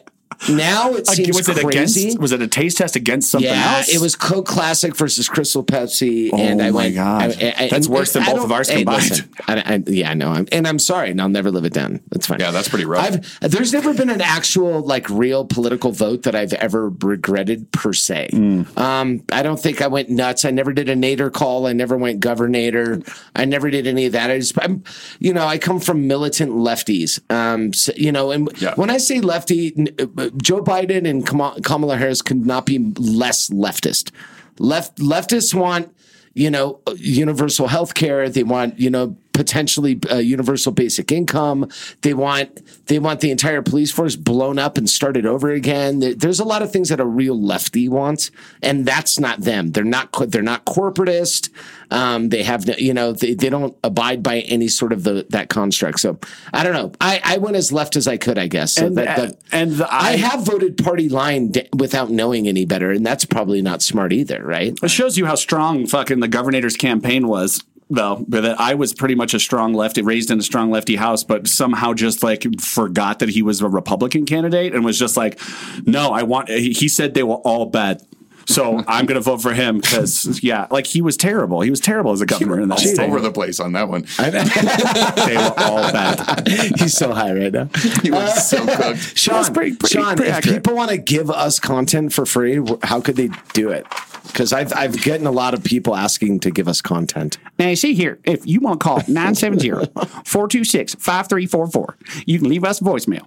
Now it seems was it crazy. against? Was it a taste test against something yeah, else? it was Coke Classic versus Crystal Pepsi, Oh and I my went. God. I- I- That's worse than both of ours hey, combined. listen, I, yeah, I know, I'm, and I'm sorry, and I'll never live it down. That's fine. Yeah, that's pretty rough. I've there's never been an actual like real political vote that I've ever regretted per se. Um, I don't think I went nuts. I never did a Nader call. I never went governor. I never did any of that. I just, I'm, you know, I come from militant lefties. Um, so, you know, and when I say lefty, n- Joe Biden and Kamala Harris could not be less leftist. Left leftists want you know, universal health care. They want, you know, potentially uh, universal basic income. They want they want the entire police force blown up and started over again. There's a lot of things that a real lefty wants, and that's not them. They're not they're not corporatist. Um, they have, no- you know, they, they don't abide by any sort of the that construct. So I don't know. I, I went as left as I could, I guess. So And, that, that- and the- I, I- have voted party line d- without knowing any better, and that's probably not smart either, right? It shows you how strong fucking the governor's campaign was. Though that I was pretty much a strong lefty, raised in a strong lefty house, but somehow just like forgot that he was a Republican candidate and was just like, no, I want. He he said they were all bad, so [LAUGHS] I'm going to vote for him because yeah, like he was terrible. He was terrible as a governor in that all state. over the place on that one. [LAUGHS] they were all bad. He's so high right now. He was so cooked. [LAUGHS] Sean, That's pretty- pretty- Sean, pretty if accurate. people want to give us content for free, how could they do it? Because I've I've gotten a lot of people asking to give us content. Now, you see here, if you want to call 970 426 5344, you can leave us voicemail.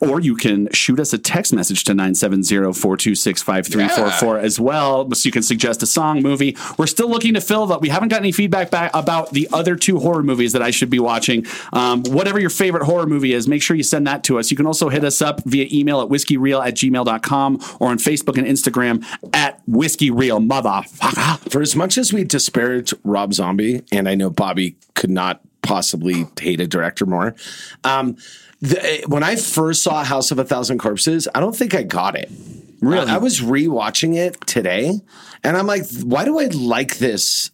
Or you can shoot us a text message to 970-426-5344 as well. So you can suggest a song, movie. We're still looking to fill that. We haven't got any feedback back about the other two horror movies that I should be watching. Um, whatever your favorite horror movie is, make sure you send that to us. You can also hit us up via email at whiskeyreal at gmail.com or on Facebook and Instagram at whiskeyreal motherfucker. For as much as we disparage Rob Zombie, and I know Bobby could not possibly hate a director more. Um, the, when I first saw House of a Thousand Corpses, I don't think I got it. Really, I, I was rewatching it today, and I'm like, why do I like this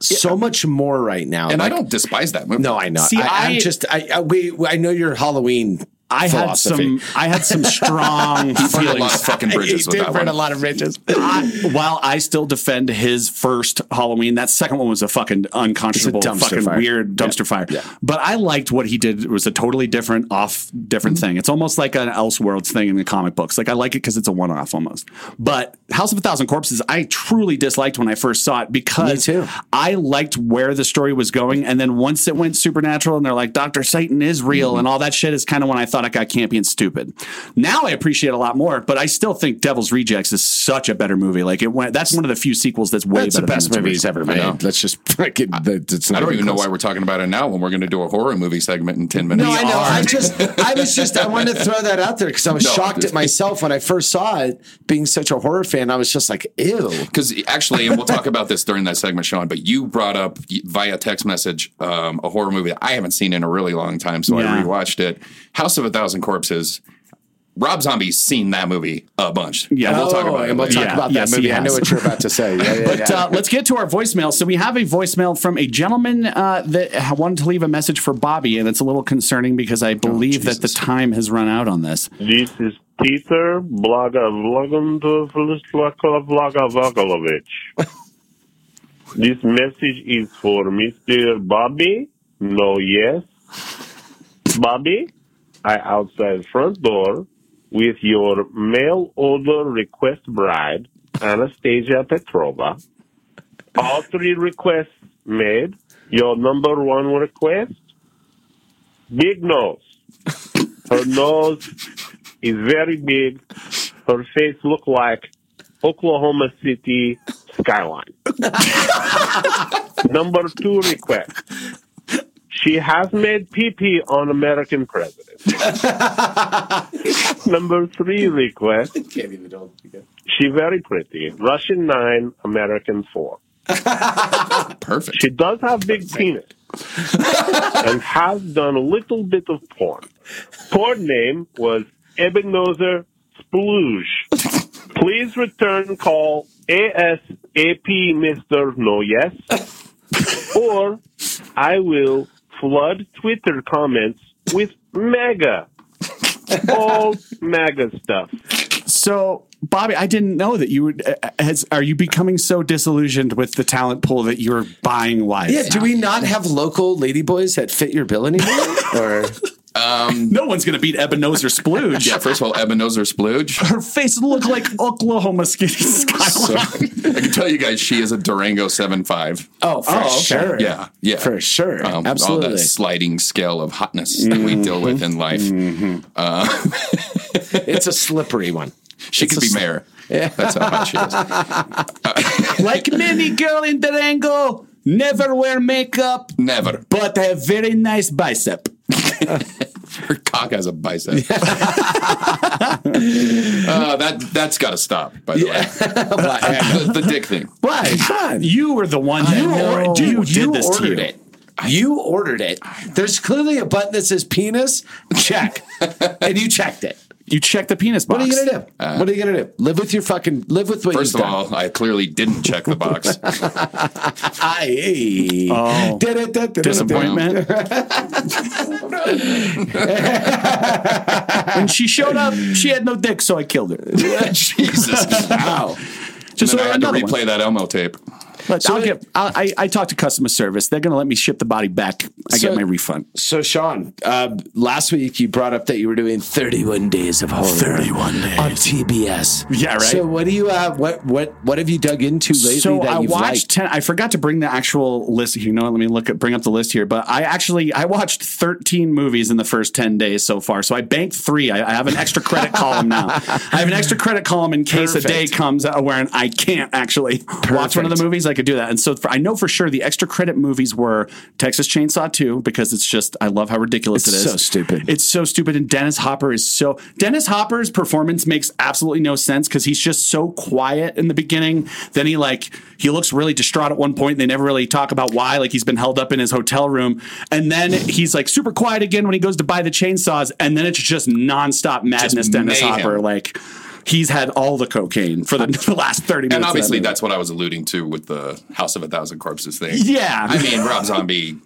so much more right now? And I don't despise that movie. No, I know. See, I, I- am just. I, I we. I know your Halloween. I had some. I had some strong [LAUGHS] He burned a feelings. lot of fucking [LAUGHS] bridges with that one. lot of bridges. [LAUGHS] I, while I still defend his first Halloween, that second one was a fucking unconscionable, a fucking fire. weird dumpster fire. But I liked what he did. It was a totally different, off, different Mm-hmm. thing. It's almost like an Elseworlds thing in the comic books. Like I like it because it's a one-off almost. But House of a Thousand Corpses, I truly disliked when I first saw it because I liked where the story was going, and then once it went supernatural, and they're like Doctor Satan is real, Mm-hmm. and all that shit is kind of when I thought it got campy and stupid. Now I appreciate it a lot more, but I still think Devil's Rejects is such a better movie. Like it went. That's one of the few sequels that's way That's the better. best than its movie he's ever made. Let's just freaking. It's not I don't even know why we're talking about it now when we're going to do a horror movie segment in 10 minutes. No, I know. I just, I was just, I wanted to throw that out there because I was [LAUGHS] No, shocked at myself when I first saw it. Being such a horror fan, I was just like, ew. Because actually, and we'll talk about this during that segment, Sean, but you brought up via text message um, a horror movie that I haven't seen in a really long time. So Yeah. I rewatched it House of a Thousand Corpses. Rob Zombie's seen that movie a bunch. Yeah. And we'll talk Oh, about it. and we'll talk Yeah, about that yes, movie. I know what you're about to say. Yeah, yeah, [LAUGHS] But yeah. uh, let's get to our voicemail. So we have a voicemail from a gentleman uh, that wanted to leave a message for Bobby, and it's a little concerning because I believe that the time has run out on this. This is Peter Blaga Vlogovic. This message is for Mr. Bobby. No, yes. Bobby, I outside front door with your mail order request bride, Anastasia Petrova. All three requests made. Your number one request, big nose. Her nose is very big. Her face look like Oklahoma City skyline. [LAUGHS] Number two request. She has made pee-pee on American president. [LAUGHS] Number three request. Can't even She very pretty. Russian nine, American four. [LAUGHS] Perfect. She does have big penis [LAUGHS] and has done a little bit of porn. Porn name was Ebenezer Splooge. Please return call ASAP Mr. No Yes or I will flood Twitter comments with mega [LAUGHS] All MAGA stuff. So, Bobby, I didn't know that you would. uh, Has are you becoming so disillusioned with the talent pool that you're buying wives? Yeah, do we not have local ladyboys that fit your bill anymore? [LAUGHS] or Um, no one's going to beat Ebenezer Splooge. yeah, first of all, Ebenezer Splooge. Her face looked like [LAUGHS] Oklahoma Skinny So, Skyline. I can tell you guys, she is a Durango 7.5. oh, for Oh, okay. sure. Yeah, yeah. For sure. Um, All that sliding scale of hotness that we deal with in life. Uh, [LAUGHS] it's a slippery one. She could be mayor. Yeah. That's how hot she is. [LAUGHS] [LAUGHS] like many girl in Durango, never wear makeup, Never. but have very nice bicep. [LAUGHS] Her cock has a bicep. uh, that that's got to stop. By the way, the, the dick thing. Why? God. You were the one that You, or- or- you, you, did this to ordered you. it. You ordered it. There's clearly a button that says penis. Check. and you checked it. You check the penis box. What are you gonna do? Uh, what are you gonna do? Live with your fucking. Live with what First of done. all, I clearly didn't check the box. [LAUGHS] I Oh. Disappointment. [LAUGHS] when she showed up, she had no dick, so I killed her. [LAUGHS] Jesus. Wow. Just and then I had to replay one. that Elmo tape. But I'll get. I'll, I I talked to customer service. They're going to let me ship the body back. I So- get my refund. So, Sean, uh, last week you brought up that you were doing 31 days of horror. 31 days. on TBS. Yeah, right. So, what do you uh, what what what have you dug into lately so that I you've watched liked? ten. I forgot to bring the actual list. You know, let me look at bring up the list here. But I actually I watched thirteen movies in the first ten days so far. So I banked three. I, I have an extra credit column now. [LAUGHS] I have an extra credit column in case a day comes uh, where I can't actually watch one of the movies. I could do that. And so for, I know for sure the extra credit movies were Texas Chainsaw Two because it's just I love how ridiculous It's it is. so stupid. It's so stupid. And Dennis Hopper is so Dennis Hopper's performance makes absolutely no sense because he's just so quiet in the beginning. Then he like he looks really distraught at one point. They never really talk about why. Like he's been held up in his hotel room, and then he's like super quiet again when he goes to buy the chainsaws, and then it's just nonstop madness. Dennis mayhem. Hopper like. He's had all the cocaine for the, [LAUGHS] the last 30 minutes. And obviously, that that's what I was alluding to with the House of a Thousand Corpses thing. Yeah. I mean, Rob Zombie,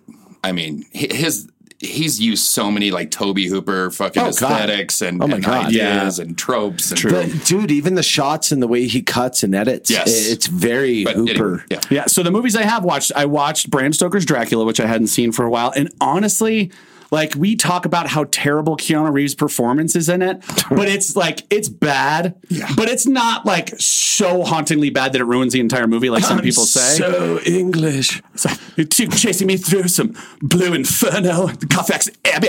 I mean, his. He's used so many like Tobe Hooper fucking Oh, God. aesthetics and, Oh, my and God. ideas and tropes. And But, dude, even the shots and the way he cuts and edits, Yes. i- it's very But Hooper. anyway, yeah. Yeah. So the movies I have watched, I watched Bram Stoker's Dracula, which I hadn't seen for a while. And honestly, like we talk about how terrible Keanu Reeves' performance is in it, [LAUGHS] but it's like it's bad, but it's not like so hauntingly bad that it ruins the entire movie, like some I'm people say. So English. So, chasing me through some blue inferno, Carfax Abbey.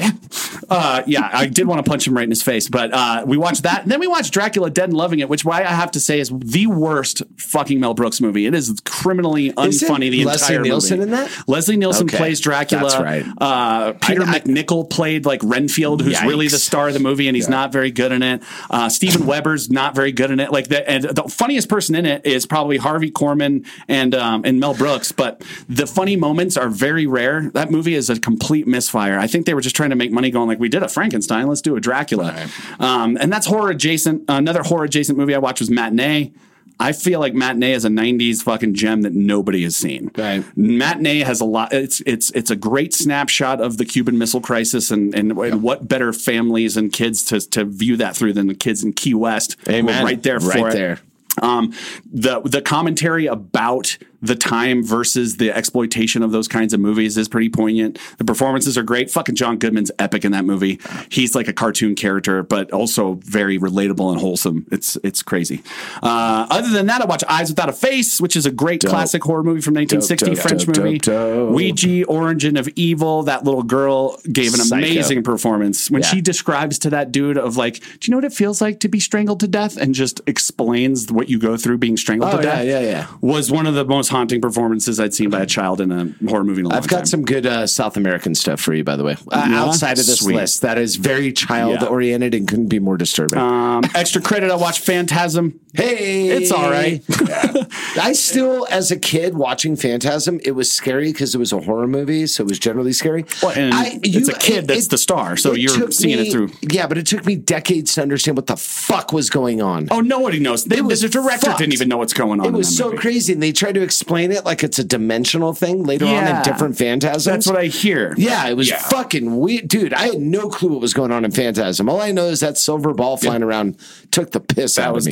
Uh, yeah, I did want to punch him right in his face, but uh, we watched that. And then we watched Dracula Dead and Loving It, which why I have to say is the worst fucking Mel Brooks movie. It is criminally unfunny. The Leslie entire Nielsen movie. in that? Leslie Nielsen Okay, plays Dracula. that's right. Uh, Peter I- I- MacNicol played like Renfield, who's really the star of the movie, and he's not very good in it. Uh, Steven Weber's not very good in it. Like the, and the funniest person in it is probably Harvey Korman and um, and Mel Brooks, but the funny moments are very rare. That movie is a complete misfire. I think they were just trying to make money, going like, "We did a Frankenstein, let's do a Dracula," um, and that's horror adjacent. Another horror adjacent movie I watched was Matinee. I feel like Matinee is a '90s fucking gem that nobody has seen. Right. Matinee has a lot. It's it's it's a great snapshot of the Cuban Missile Crisis, and and, and what better families and kids to to view that through than the kids in Key West. Amen. Right there for Right it. there. Um, the the commentary about the time versus the exploitation of those kinds of movies is pretty poignant. The performances are great. Fucking John Goodman's epic in that movie. He's like a cartoon character, but also very relatable and wholesome. It's it's crazy. Uh, other than that, I watch Eyes Without a Face, which is a great classic horror movie from 1960, dope, French dope, movie. dope, dope. Ouija, Origin of Evil. That little girl gave an Psycho. amazing performance when Yeah. she describes to that dude of like, do you know what it feels like to be strangled to death? And just explains what you go through being strangled Oh, to yeah, death. Yeah, yeah, yeah. Was one of the most haunting performances I'd seen by a child in a horror movie in a I've got time. some good uh, South American stuff for you, by the way. Uh, Yeah? outside of this Sweet. list, that is very child oriented and couldn't be more disturbing. Um, extra credit. I watched Phantasm. Hey, It's all right. [LAUGHS] I still, as a kid watching Phantasm, it was scary because it was a horror movie, so it was generally scary. Well, and it's a kid that's the star, so you're seeing me- it through. Yeah, but it took me decades to understand what the fuck was going on. Oh, nobody knows. The, It was the director fucked. didn't even know what's going on. It was in so movie. crazy, and they tried to explain it like it's a dimensional thing later on Yeah. in different phantasms. That's what I hear. Yeah, it was Yeah. fucking weird, dude. I had no clue what was going on in Phantasm. All I know is that silver ball flying around took the piss out That of was me.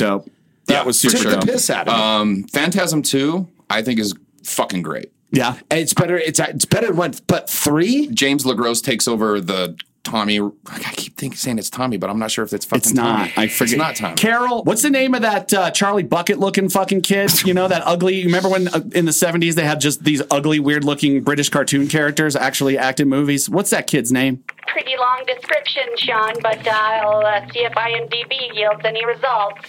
Dope. That was super Took dope. the piss out of me. Um, Phantasm Two, I think is fucking great. Yeah. It's better. It's it's better than one, but three. James LeGros takes over the Tommy. I keep thinking saying it's Tommy, but I'm not sure if it's fucking. It's not. Tommy. I forget. It's not Tommy. Carol, what's the name of that uh, Charlie Bucket looking fucking kid? You know that ugly. You remember when uh, in the '70s they had just these ugly, weird looking British cartoon characters actually act in movies? What's that kid's name? Pretty long description, Sean, but I'll uh, see if IMDb yields any results.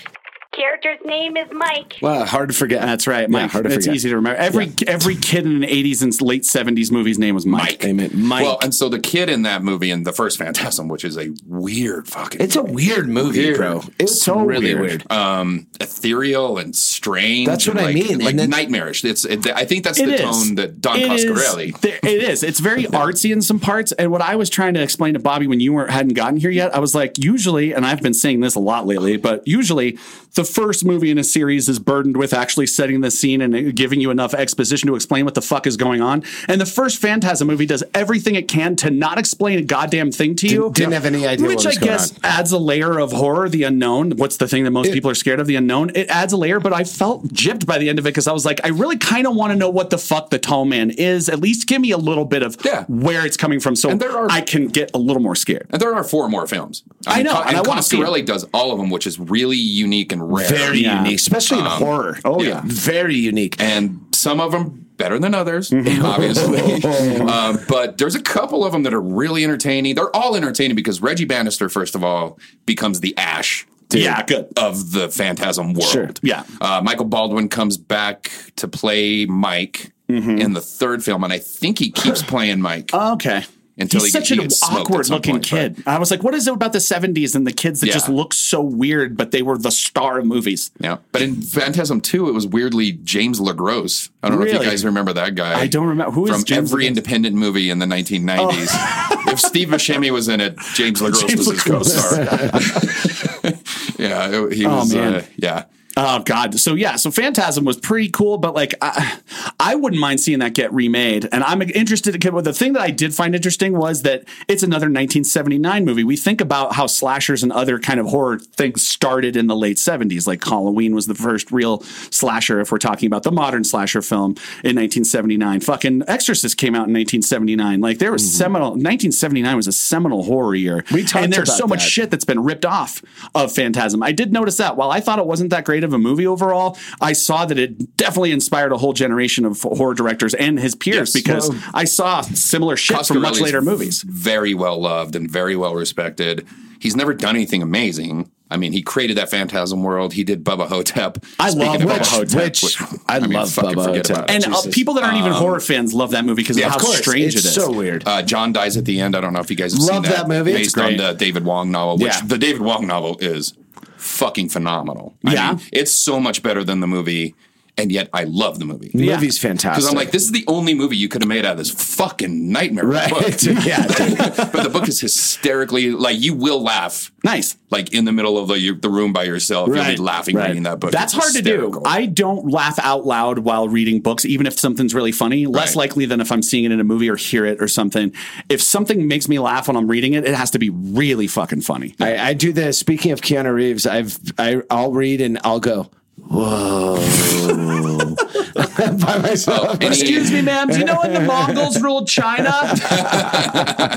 Character's name is Mike. Well, hard to forget. That's right, Yeah, Mike. hard to it's forget. easy to remember. Every every kid in the '80s and late '70s movies' name was Mike. Amen. Mike. Well, and so the kid in that movie in the first Phantasm, which is a weird fucking. it's a weird movie, Weird. bro. It's So really weird. weird. um, ethereal and strange. That's what and I like, mean, Like then- nightmarish. It's. It, I think that's the is. tone that Don It is. Coscarelli. There- It is. It's very artsy in some parts. And what I was trying to explain to Bobby when you weren't hadn't gotten here yet, I was like, usually, and I've been saying this a lot lately, but usually the first movie in a series is burdened with actually setting the scene and giving you enough exposition to explain what the fuck is going on. And the first Phantasm movie does everything it can to not explain a goddamn thing to you. Didn't- have any idea Which I guess on. adds a layer of horror, the unknown. What's the thing that most people are scared of? The unknown. It adds a layer, but I felt gypped by the end of it because I was like, I really kind of want to know what the fuck the tall man is. At least give me a little bit of Yeah. where it's coming from so there are- I can get a little more scared. And there are four more films. I know, Co- and I wanna see 'em. Coscarelli does all of them, which is really unique and rare. Very Yeah. unique, especially in horror. Oh, yeah. very unique. and some of them better than others, Mm-hmm. [LAUGHS] obviously. [LAUGHS] um, but there's a couple of them that are really entertaining. They're all entertaining because Reggie Bannister, first of all, becomes the Ash. Yeah, good. Of the Phantasm world. Sure. Yeah. Uh, Michael Baldwin comes back to play Mike Mm-hmm. in the third film, and I think he keeps playing Mike. Okay. Until He's he- such he an awkward looking point, kid. I was like, what is it about the 70s and the kids that Yeah. just look so weird, but they were the star of movies? Yeah, but in Phantasm 2, it was weirdly James LeGros. I don't know if you guys remember that guy. I don't remember. Who is from James every LeGros? independent movie in the 1990s. [LAUGHS] if Steve Buscemi was in it, James [LAUGHS] LeGros James was his co-star. [LAUGHS] yeah, he Oh, was. man. Uh, yeah, Oh God! So yeah, so Phantasm was pretty cool, but like I, I wouldn't mind seeing that get remade. And I'm interested. Well, the thing that I did find interesting was that it's another 1979 movie. We think about how slashers and other kind of horror things started in the late 70s. Like Halloween was the first real slasher. If we're talking about the modern slasher film in 1979, fucking Exorcist came out in 1979. Like there was mm-hmm. seminal. 1979 was a seminal horror year. We talked and there's so much shit that's been ripped off of Phantasm. I did notice that. While I thought it wasn't that great of a movie overall, I saw that it definitely inspired a whole generation of horror directors and his peers Yes. because Well, I saw similar shit from much later movies. Very well loved and very well respected. He's never done anything amazing. I mean, he created that Phantasm world. He did Bubba Ho-Tep. I Speaking love of Bubba Bubba Ho-Tep, which, I mean, love fucking Bubba forget Ho-Tep. And uh, people that aren't even Um, horror fans love that movie because yeah, of how of course. strange it's it is. so weird. Uh, John dies at the end. I don't know if you guys have Love seen that. that movie. It's Based on the David Wong novel, which Yeah. the David Wong novel is fucking phenomenal. I Yeah? mean, it's so much better than the movie, and yet I love the movie. The movie's fantastic. Because I'm like, this is the only movie you could have made out of this fucking nightmare Right. book. [LAUGHS] Yeah, [LAUGHS] dude. but the book is hysterically like you will laugh Nice. like in the middle of the you- the room by yourself. You'll Right. be laughing Right. reading that book. That's It's hard to do. I don't laugh out loud while reading books, even if something's really funny. Less Right. likely than if I'm seeing it in a movie or hear it or something. If something makes me laugh when I'm reading it, it has to be really fucking funny. I, I do this. Speaking of Keanu Reeves, I've I, I'll read and I'll go, whoa, [LAUGHS] by myself. Any- Excuse me, ma'am. Do you know when the Mongols ruled China? [LAUGHS]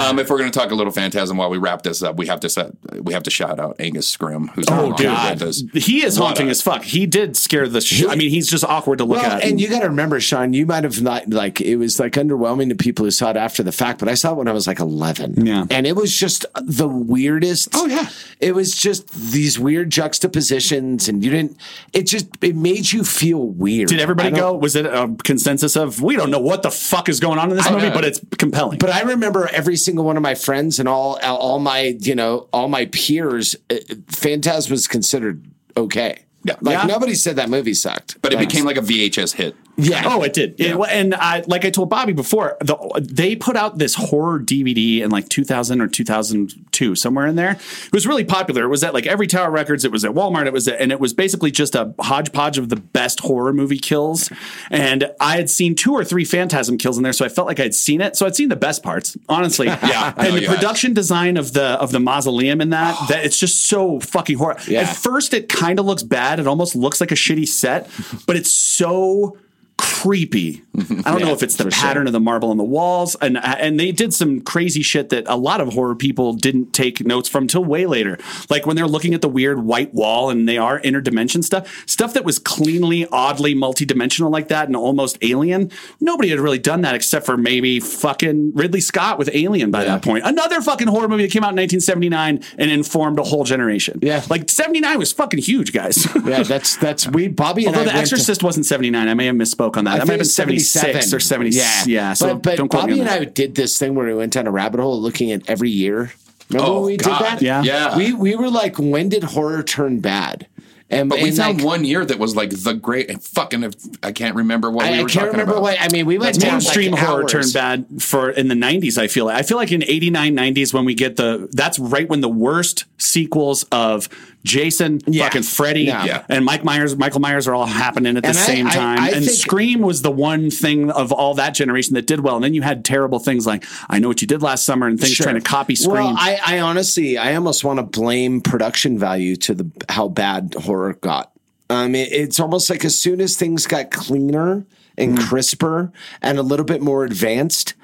Um, if we're going to talk a little phantasm while we wrap this up, we have to set, we have to shout out Angus Scrimm, who's Oh, longer God. with us. He is What haunting a- as fuck. He did scare the shit. I mean, he's just awkward to look Well, at. and you got to remember, Sean, you might have not like it was like underwhelming to people who saw it after the fact, but I saw it when I was like 11. Yeah. And it was just the weirdest. Oh, yeah. It was just these weird juxtapositions, and you didn't, it just, it made you feel weird. did everybody go? Was it a consensus of we don't know what the fuck is going on in this I- movie, but it's compelling? But I remember every single one of my friends and all all my you know all my peers. Uh, Phantasm was considered okay. Yeah. Like Yeah. nobody said that movie sucked. But it became like a VHS hit. Yeah. Oh, it did. It- and I, like I told Bobby before, the, they put out this horror DVD in like 2000 or 2002, somewhere in there. It was really popular. It was at like every Tower Records. It was at Walmart. It was, at, and it was basically just a hodgepodge of the best horror movie kills. And I had seen two or three Phantasm kills in there, so I felt like I'd seen it. So I'd seen the best parts, honestly. [LAUGHS] Yeah, And oh, the you had. production design of the of the mausoleum in that, oh. that it's just so fucking horror. Yeah. At first, it kind of looks bad. It almost looks like a shitty set, but it's so creepy. I don't know if it's the [LAUGHS] pattern sure. of the marble on the walls, and and they did some crazy shit that a lot of horror people didn't take notes from till way later. Like when they're looking at the weird white wall and they are interdimension stuff, stuff that was cleanly, oddly multidimensional like that and almost alien. Nobody had really done that except for maybe fucking Ridley Scott with Alien by that point. Another fucking horror movie that came out in 1979 and informed a whole generation. Yeah. like 79 was fucking huge, guys. Yeah, that's that's we Bobby and Although I The went to- Exorcist wasn't 79. I may have misspoke on that. I that might have been it's 76 or 70. Yeah, Yeah. So but, but don't quote Bobby me on and I did this thing where we went down a rabbit hole looking at every year. Remember Oh, when we God. did that? Yeah. Yeah. We we were like, when did horror turn bad? And But we and, found like, one year that was like the great fucking. I can't remember what I, we I were can't talking remember about. what I mean. We went down mainstream like horror hours. turned bad for in the 90s i feel like i feel like in 89 90s when we get the that's right when the worst sequels of jason Yeah. fucking freddy Yeah. And mike myers michael myers are all happening at the And I- same I- time I and think- scream was the one thing of all that generation that did well and then you had terrible things like i know what you did last summer and things Sure. trying to copy scream Well, I, I honestly, I almost want to blame production value to the how bad horror got. Um, it- it's almost like as soon as things got cleaner and Mm. crisper and a little bit more advanced,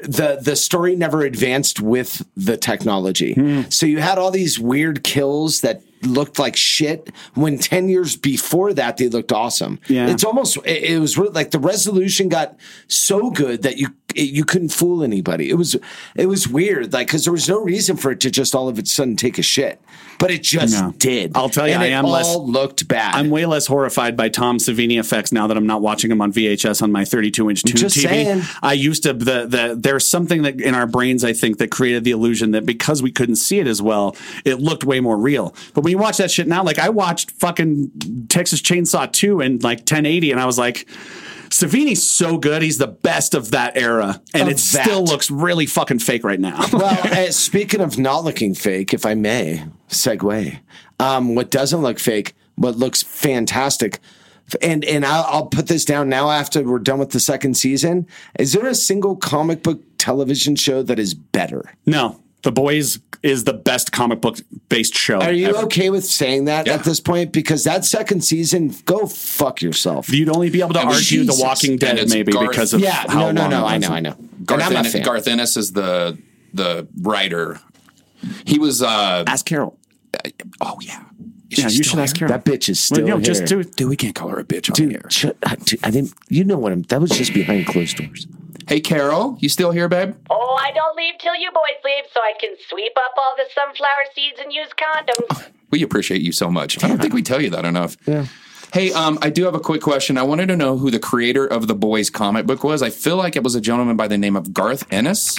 the the story never advanced with the technology. Hmm. So you had all these weird kills that looked like shit when 10 years before that they looked awesome. Yeah. It's almost it, it was re- like the resolution got so good that you it, you couldn't fool anybody. It was it was weird like cuz there was no reason for it to just all of a sudden take a shit. But it just No. did. I'll tell you, And I it am all less- looked bad. I'm way less horrified by Tom Savini effects now that I'm not watching them on VHS on my 32 inch tube TV. saying. I used to the the there's something that in our brains I think that created the illusion that because we couldn't see it as well, it looked way more real. But when you watch that shit now, like I watched fucking Texas Chainsaw 2 in like 1080, and I was like. Savini's so good. He's the best of that era. And Of it still looks really fucking fake right now. well, uh, [LAUGHS] speaking of not looking fake, if I may segue, um, what doesn't look fake, what looks fantastic, and and I'll, I'll put this down now after we're done with the second season. Is there a single comic book television show that is better? no, The Boys is the best comic book based show. Are you ever. okay with saying that Yeah. at this point? Because that second season, go fuck yourself. You'd only be able to And argue Jesus. The Walking Dead maybe Garth- because of yeah, how no, no, long no. I know, I know. Garth, and I'm a Ennis, fan. Garth Ennis is the the writer. He was. uh Ask Carol. Oh yeah. Is Yeah, you still should ask? Carol. That bitch is still Well, no, here. just do Dude, we can't call her a bitch on Dude, here. shut, I, dude, I didn't. You know what? I'm, that was just behind closed doors. Hey, Carol, you still here, babe? Oh, I don't leave till you boys leave so I can sweep up all the sunflower seeds and use condoms. We appreciate you so much. I don't think we tell you that enough. Yeah. Hey, um, I do have a quick question. I wanted to know who the creator of the Boys comic book was. I feel like it was a gentleman by the name of Garth Ennis.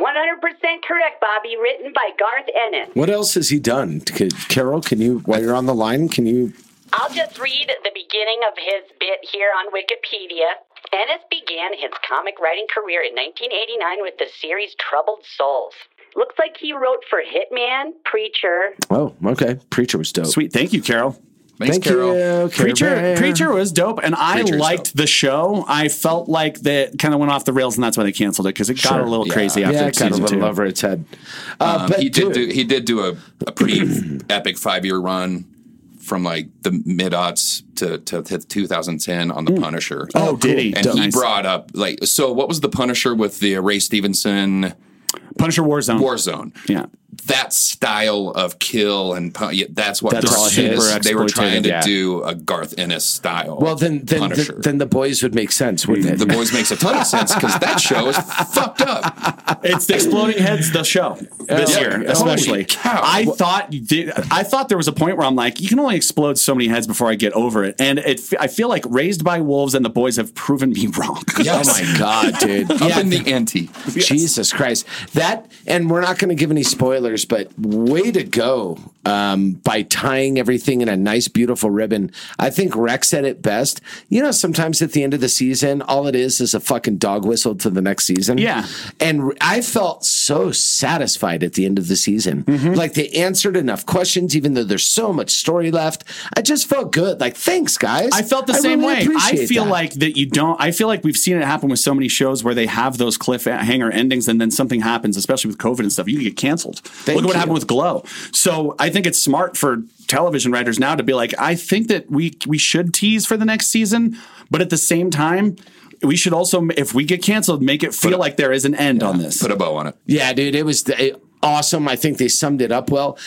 100% correct, Bobby. Written by Garth Ennis. What else has he done? Could, Carol, can you, while you're on the line, can you? I'll just read the beginning of his bit here on Wikipedia. Ennis began his comic writing career in 1989 with the series Troubled Souls. Looks like he wrote for Hitman, Preacher. Oh, okay. Preacher was dope. Sweet. Thank you, Carol. Thanks, Thank Carol. you, Care Preacher, Bear. Preacher was dope, and I Preacher's liked dope. the show. I felt like that kind of went off the rails, and that's why they canceled it because it got Sure. a little Yeah. crazy after Yeah, it got a season little two. over its head. Uh, Um, but he did do he did do a, a pretty [CLEARS THROAT] epic five year run from like the mid aughts to, to, to 2010 on the hmm. Punisher. Oh, did he? And Dope. he brought up like so. What was the Punisher with the Ray Stevenson Punisher Warzone. Warzone? Yeah. That style of kill and pun- yeah, that's what That's they're all super super they were trying to yeah. do a Garth Ennis style. well, then, then, Punisher. then, then the boys would make sense, wouldn't it? the boys makes a ton of sense because that show is fucked up. It's the Exploding Heads, the show this Yeah. year, especially. I thought I thought there was a point where I'm like, you can only explode so many heads before I get over it, and it. I feel like Raised by Wolves and the boys have proven me [LAUGHS] wrong. Yes. Oh my god, dude! Up in the ante. Jesus Christ! That that, and we're not going to give any spoilers, but way to go um, by tying everything in a nice, beautiful ribbon. I think Rex said it best. You know, sometimes at the end of the season, all it is is a fucking dog whistle to the next season. Yeah. And I felt so satisfied at the end of the season. Mm-hmm. Like they answered enough questions, even though there's so much story left. I just felt good. Like, thanks, guys. I felt the same really way. I feel that. like that you don't. I feel like we've seen it happen with so many shows where they have those cliffhanger endings, and then something happens, especially with COVID and stuff. You get canceled. Look at what you. happened with Glow. So I think it's smart for television writers now to be like, I think that we we should tease for the next season, but at the same time. We should also, if we get canceled, make it feel like there is an end on this. Put a bow on it. Yeah, dude, it was awesome. I think they summed it up well.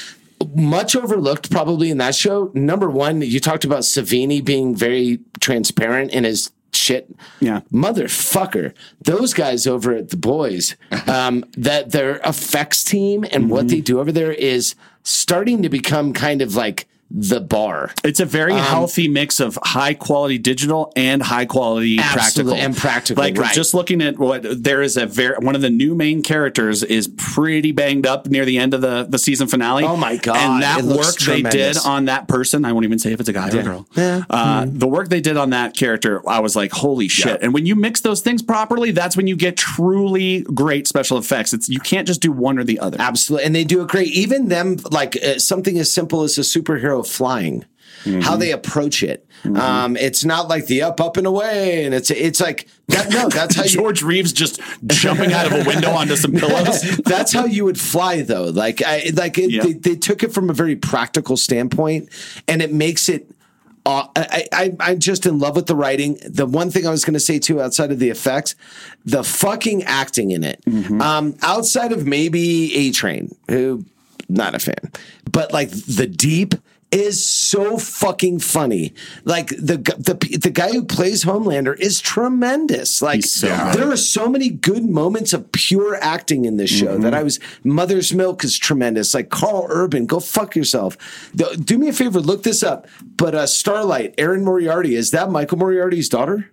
Much overlooked probably in that show. Number one, you talked about Savini being very transparent in his shit. Yeah. Motherfucker. Those guys over at the boys, um, [LAUGHS] that their effects team and what Mm-hmm. they do over there is starting to become kind of like the bar. It's a very Um, healthy mix of high quality digital and high quality practical and practical, Like right. just looking at what there is a very one of the new main characters is pretty banged up near the end of the the season finale. Oh my God, And that work they did on that person, I won't even say if it's a guy or a girl. Uh, The work they did on that character, I was like, holy shit! And when you mix those things properly, that's when you get truly great special effects. It's you can't just do one or the other. Absolutely. And they do it great. Even them, like uh, something as simple as a superhero flying. How they approach it, um, it's not like the up, up and away, and it's it's like that. No, that's [LAUGHS] how you, George Reeves just jumping out of a window onto some [LAUGHS] pillows. [LAUGHS] That's how you would fly, though. Like, I, like it, Yeah. they, they took it from a very practical standpoint, and it makes it. Uh, I, I, I'm just in love with the writing. The one thing I was going to say too, outside of the effects, the fucking acting in it. Um, outside of maybe A Train, who not a fan, but like the deep is so fucking funny. Like the the the guy who plays Homelander is tremendous. Like so there are so many good moments of pure acting in this show that I was. Mother's Milk is tremendous. Like Karl Urban, go fuck yourself. The- do me a favor, look this up. But uh, Starlight, Erin Moriarty, is that Michael Moriarty's daughter?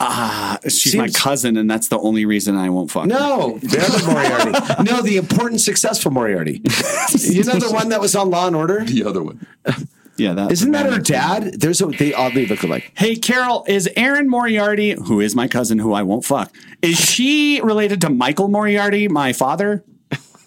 Ah, she's my cousin, and that's the only reason I won't fuck. her. No, the other Moriarty. [LAUGHS] no, the important, successful Moriarty. [LAUGHS] you know the one that was on Law and Order. The other one. [LAUGHS] Yeah, that Isn't that her dad? There's a they oddly look alike. Hey, Carol, is Erin Moriarty, who is my cousin, who I won't fuck, is she related to Michael Moriarty, my father?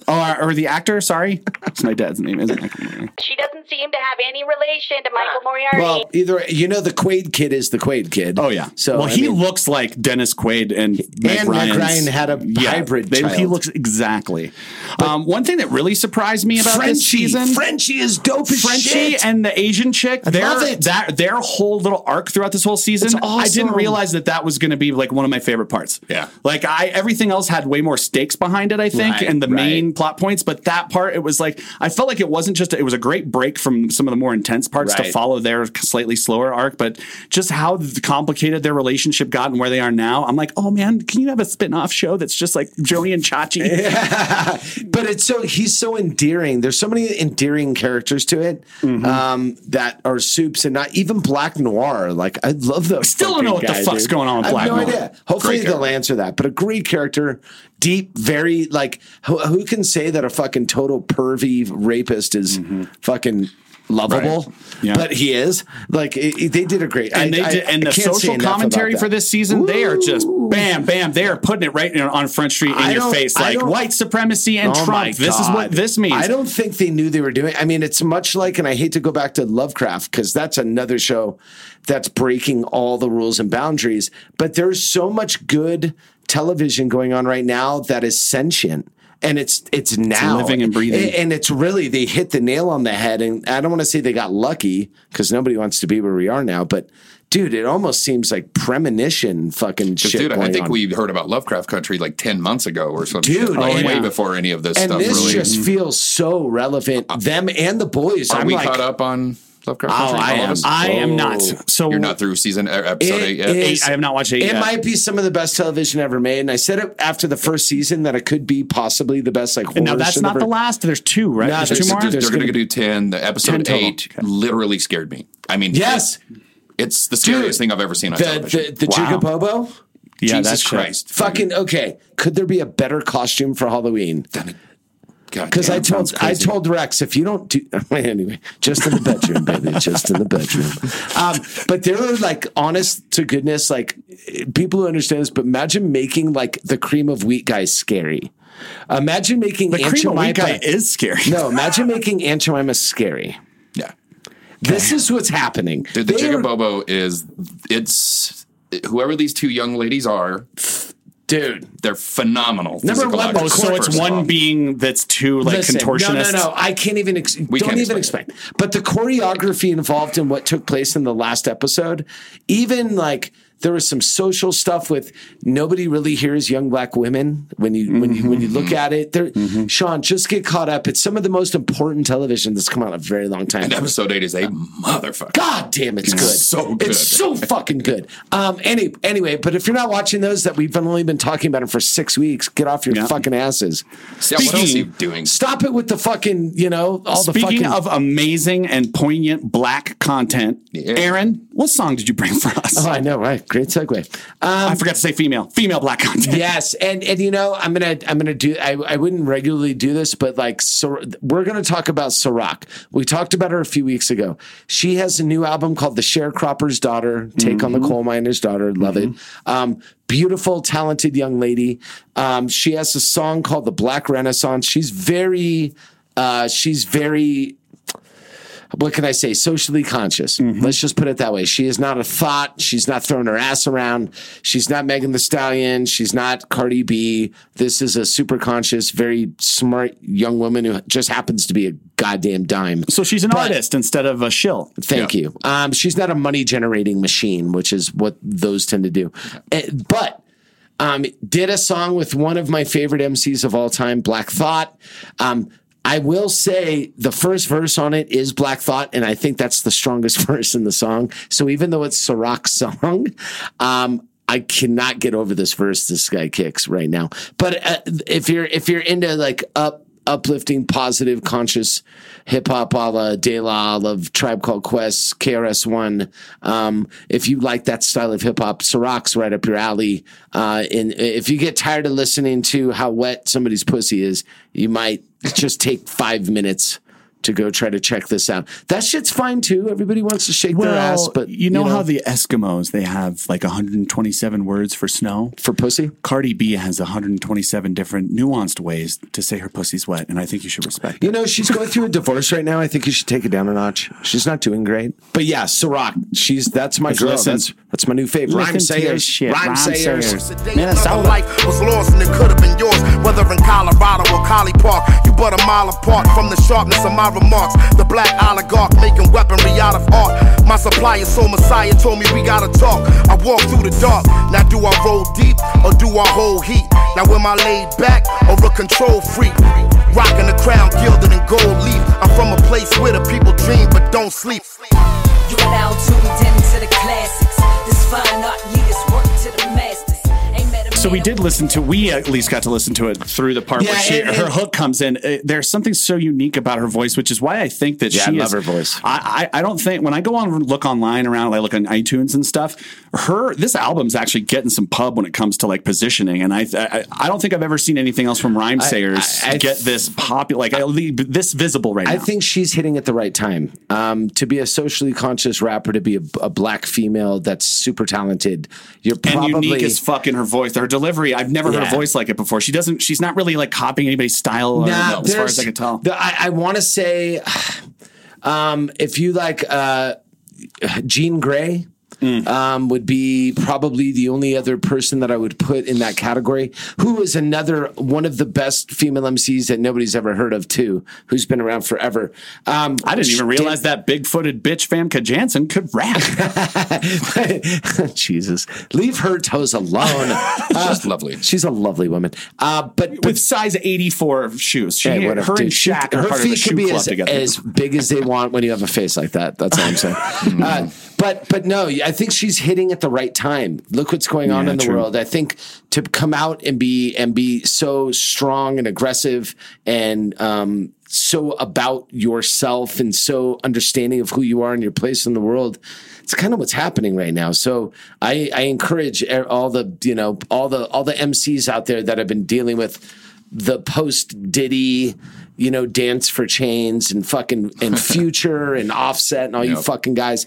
Oh, or the actor? Sorry, it's my dad's name, isn't Michael Moriarty? She doesn't seem to have any relation to Michael Moriarty. Well, either you know the Quaid kid is the Quaid kid. Oh yeah. So well, I he mean- looks like Dennis Quaid and Meg and Meg Ryan's- Ryan had a hybrid they- He looks exactly. um, one thing that really surprised me about this Frenchie, season, Frenchie is dope as Frenchie shit. and the Asian chick, I their, love it. That, their whole little arc throughout this whole season, It's I didn't realize that that was going to be like one of my favorite parts. Yeah. Like I, everything else had way more stakes behind it, I think, Right, and the right. main plot points. But that part, it was like, I felt like it wasn't just, it was a great break from some of the more intense parts to follow their slightly slower arc, but just how complicated their relationship got and where they are now. I'm like, oh man, can you have a spin off show that's just like Joni and Chachi? [LAUGHS] but it's so he's so endearing. There's so many endearing characters to it Mm-hmm. um, that are supes and not even Black Noir. Like I love those. Still don't know what the fuck's dude. going on with I have Black no Noir. idea. Hopefully Great they'll answer that. But a great character, deep, very like who, who can say that a fucking total pervy rapist is mm-hmm. fucking lovable? Right. Yeah. But he is. Like it, it- they did a great. and I- they I- and the social commentary for this season, they are just bam, bam. They are putting it right in- on Front Street in I your face, like white supremacy and Oh Trump. This is what this means. I don't think they knew they were doing. I mean, it's much like, and I hate to go back to Lovecraft because that's another show that's breaking all the rules and boundaries. But there's so much good television going on right now that is sentient. And it's it's now living and breathing. and it's really they hit the nail on the head. And I don't want to say they got lucky because nobody wants to be where we are now. But dude, it almost seems like premonition fucking shit. dude, I think on. we heard about Lovecraft Country like 10 months ago or something. Dude, like, oh, way yeah. before any of this and stuff this really. just mm-hmm. feels so relevant. Uh, Them and the boys. Are I'm we like, caught up on Lovecraft Oh, I am. us? I am Oh. not. So You're not through season er, episode It eight yet. is- Eight, I have not watched eight It yet. might be some of the best television ever made, and I said it after the first season that it could be possibly the best like horror. And now that's not ever- the last. There's two, right? No, there's there's- two more. They're, There's going to gonna- do 10. The 10 episode total. 8 Okay. literally scared me. I mean, Yes, it- it's the scariest thing I've ever seen on the television. the, the Wow. Jig-a-Bobo. Yeah, Jesus that's Christ. Fucking okay. Could there be a better costume for Halloween? Because I told I told Rex if you don't do [LAUGHS] anyway, just in the bedroom, baby, just in the bedroom. Um, but there are like honest to goodness, like people who understand this. But imagine making like the cream of wheat guy scary. Imagine making The Aunt cream of wheat guy is scary. No, imagine making Aunt Jemima scary. Yeah. This is what's happening. Dude, the are- Jig-a-Bobo is it's whoever these two young ladies are, dude. They're phenomenal. Number one, Oh, so it's one being that's too like Listen, contortionists. No, no, no. I can't even. Ex- don't can't even explain. But the choreography involved in what took place in the last episode, even like there was some social stuff with nobody really hears young black women when you when you when you Mm-hmm. look at it. There, Sean, just get caught up. It's some of the most important television that's come out in a very long time. And episode eight is a motherfucker. God damn, it's It's good. so good. It's so fucking good. Um, any, anyway, but if you're not watching those that we've only been talking about them for six weeks, get off your fucking asses. Yeah, what else are you doing? Stop it with the fucking, you know, all the Speaking fucking. of amazing and poignant black content, Aaron, what song did you bring for us? oh, I know, right? Great segue. Um, I forgot to say female, female black content. yes, and and you know, I'm gonna I'm gonna do. I, I wouldn't regularly do this, but like, so we're gonna talk about Sa-Roc. We talked about her a few weeks ago. She has a new album called "The Sharecropper's Daughter." Take on the Mm-hmm. coal miner's daughter. Love it. Um, beautiful, talented young lady. Um, she has a song called "The Black Renaissance." She's very. Uh, she's very what can I say? Socially conscious. Let's just put it that way. She is not a thought. She's not throwing her ass around. She's not Megan Thee Stallion. She's not Cardi B. This is a super conscious, very smart young woman who just happens to be a goddamn dime. So she's an artist instead of a shill. Thank you. Um, she's not a money generating machine, which is what those tend to do. Eh, but um, did a song with one of my favorite MCs of all time, Black Thought. Um, I will say the first verse on it is Black Thought, and I think that's the strongest [LAUGHS] verse in the song. So even though it's Sa-Roc's song, um, I cannot get over this verse this guy kicks right now. But uh, if you're if you're into like up uplifting, positive, conscious hip hop a la De La of Tribe Called Quest, KRS One. Um, if you like that style of hip hop, Sa-Roc's right up your alley. Uh, and if you get tired of listening to how wet somebody's pussy is, you might just take five minutes to go try to check this out. That shit's fine too. Everybody wants to shake Well, their ass, but you know, how the Eskimos they have like 127 words for snow for pussy. Cardi B has 127 different nuanced ways to say her pussy's wet, and I think you should respect. You know, she's going through a divorce right now. I think you should take it down a notch. She's not doing great. But yeah, Sa-Roc, she's that's my girl. listen. That's that's my new favorite. Rhyme Listen to your sayers. shit. Rhyme Rhymesayers. sayers. Minnesota. life was lost and it could have been yours. Whether in Colorado or Collie Park, you but a mile apart from the sharpness of my remarks. The black oligarch making weaponry out of art. My supplier, soul messiah, told me we gotta talk. I walk through the dark. Now do I roll deep or do I hold heat? Now am I laid back or a control freak? Rocking the crown gilded in gold leaf. I'm from a place where the people dream but don't sleep. You are now tuned into the classics. This fine art leaders work to the masters. Ain't met a So we did listen to. We at least got to listen to it through the part where Yeah, she, and- her hook comes in. Uh, there's something so unique about her voice, which is why I think that Yeah, she I love is, her voice. I, I I don't think when I go on look online around, I look on iTunes and stuff. Her this album's actually getting some pub when it comes to like positioning, and I I, I don't think I've ever seen anything else from Rhyme I- I- I- get this popular, like uh, this visible right now. I think she's hitting at the right time. Um, to be a socially conscious rapper, to be a, a black female that's super talented, you're and probably unique as fuck in her voice. Her delivery, I've never heard a voice like it before. She doesn't. She's not really like copying anybody's style, or, as far as I can tell. the- I, I want to say, [SIGHS] um, if you like uh, Jean Grae. Mm. Um, would be probably the only other person that I would put in that category. Who is another one of the best female MCs that nobody's ever heard of too? Who's been around forever? Um, I didn't even realize that big-footed bitch Famke Janssen could rap. [LAUGHS] Jesus, leave her toes alone. [LAUGHS] She's lovely. She's a lovely woman. Uh, but, but With size 84 shoes. She, Hey, whatever, her dude. She- her part of the feet could be as, as big as they want when you have a face like that. That's all I'm saying. [LAUGHS] uh, but but no, I think she's hitting at the right time. Look what's going on Yeah, in the true. world. I think to come out and be and be so strong and aggressive and um, so about yourself and so understanding of who you are and your place in the world. it's kind of what's happening right now. So I, I encourage all the you know all the all the MCs out there that have been dealing with the post Diddy, you know, dance for chains and fucking and [LAUGHS] future and offset and all you fucking guys.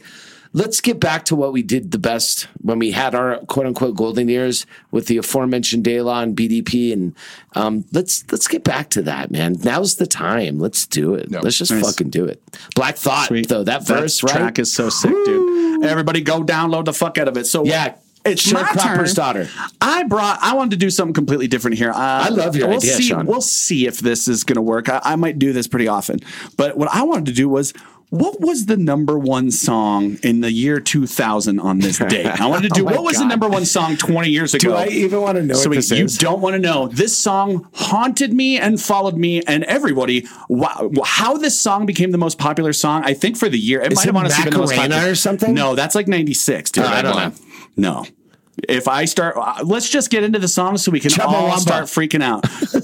Let's get back to what we did the best when we had our quote unquote golden years with the aforementioned De La and BDP, and um, let's let's get back to that, man. Now's the time. Let's do it. Let's just Nice. fucking do it. Black Thought, though that verse, right? track is so sick, dude. Everybody go download the fuck out of it. So Yeah. It's my Sharecropper's turn. daughter. I brought. I wanted to do something completely different here. Uh, I love your we'll idea, see, Sean. We'll see if this is going to work. I, I might do this pretty often. But what I wanted to do was. What was the number one song in the year 2000 on this date? I wanted to [LAUGHS] do Oh what was the number one song 20 years ago? Do I even want to know so you is? don't want to know. This song haunted me and followed me and everybody. Wow, how this song became the most popular song, I think for the year. It Is might have it honestly been the most Macarena popular or something? No, that's like 96, dude. Oh, I don't know. No. If I start, uh, let's just get into the song so we can all Chumbawamba. start freaking out. [LAUGHS]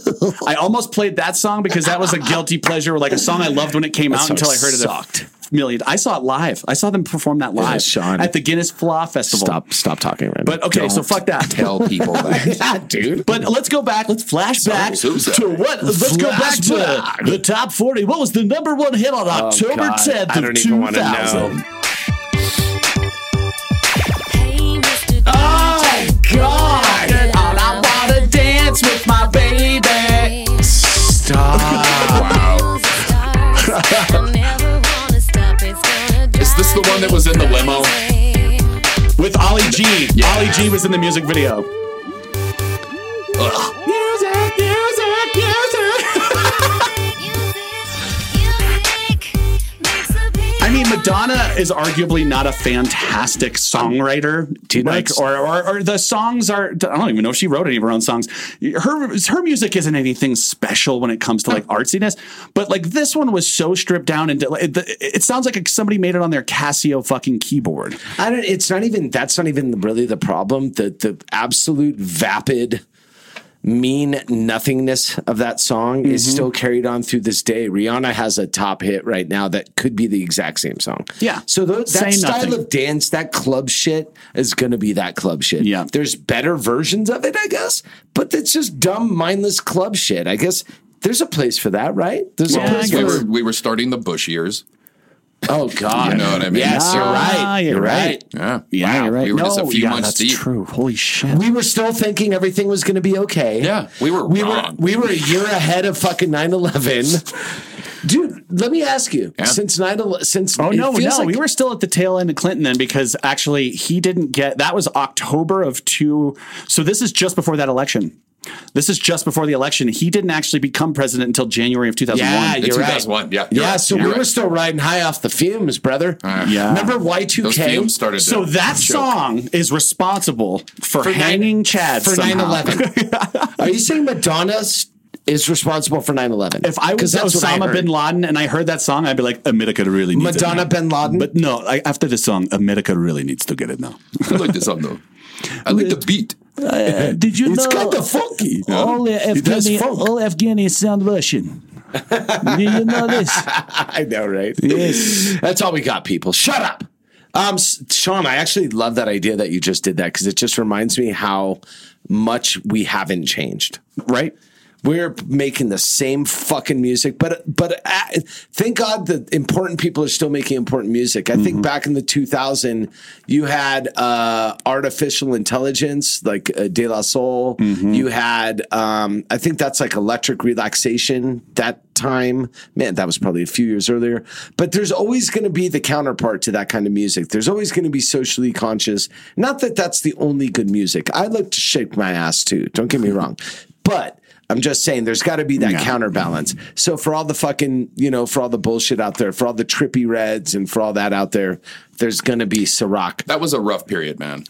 I almost played that song because that was a guilty pleasure, like a song I loved when it came That out until I heard it sucked. a million. I saw it live. I saw them perform that live Sean. at the Guinness Fleadh Festival. Stop, stop talking right now. But okay, so Don't fuck that. Tell [LAUGHS] people that. now, dude. But let's go back. Let's flash back so sad. to what? Let's go back to Flashback. the top forty. What was the number one hit on oh, October Oh, God. tenth I of don't even wanna know. Oh God! All I wanna dance with my baby. Stop! Is this the one that was in the limo? With Ali G. Yeah. Ali G was in the music video. Ugh. Madonna is arguably not a fantastic songwriter. Like, or, or or the songs are. I don't even know if she wrote any of her own songs. Her her music isn't anything special when it comes to like artsiness. But like this one was so stripped down and it, it sounds like somebody made it on their Casio fucking keyboard. I don't. It's not even. That's not even really the problem. The the absolute vapid, mean nothingness of that song is Mm-hmm. still carried on through this day. Rihanna has a top hit right now that could be the exact same song. Yeah. So tho- Say that style nothing. of dance, that club shit, is going to be that club shit. Yeah. There's better versions of it, I guess, but it's just dumb, mindless club shit. I guess. There's a place for that, right? There's Yeah, a place we for. were we were starting the Bush years. Oh God! You know what I mean? Yes, you're Ah, right. you're You're right. right. Yeah. Yeah, Wow. you're right. We were just a few yeah, months that's deep. true. Holy shit. We were still thinking everything was going to be okay. Yeah, we were we wrong. were we were a year ahead of fucking 9-11. [LAUGHS] Dude, let me ask you. Yeah. Since 9 since Oh it no, feels no, like- we were still at the tail end of Clinton then because actually he didn't get that was October of two. So this is just before that election. This is just before the election. He didn't actually become president until January of 2001. Yeah, you're right. 2001. Yeah. you're Yeah, right. so You're we right. were still riding high off the fumes, brother. Uh, yeah. Remember Y2K? fumes started. So to that choke. song is responsible for, For nine- hanging Chad for somehow. 9-11. [LAUGHS] Are you saying Madonna is responsible for 9-11? If I was that's what I Osama bin Laden and I heard that song, I'd be like, America really needs Madonna it. now." bin Laden? But no, I, after the song, America really needs to get it now. I like this song though. I like the [LAUGHS] beat. Uh, did you It's know kind of funky. all, It does Afghani, all Afghani sound Russian? Do you know this? [LAUGHS] I know, right? Yes. That's all we got, people. Shut up. Um, Sean, I actually love that idea that you just did that because it just reminds me how much we haven't changed. Right? We're making the same fucking music, but but uh, thank God that important people are still making important music. I think back in the 2000, you had uh, artificial intelligence like uh, De La Soul. You had, um, I think that's like electric relaxation. That time, man, that was probably a few years earlier. But there's always going to be the counterpart to that kind of music. There's always going to be socially conscious. Not that that's the only good music. I like to shake my ass too. Don't get me wrong, but. I'm just saying there's got to be that counterbalance. So for all the fucking, you know, for all the bullshit out there, for all the Trippie Redds and for all that out there, there's going to be Sa-Roc. That was a rough period, man.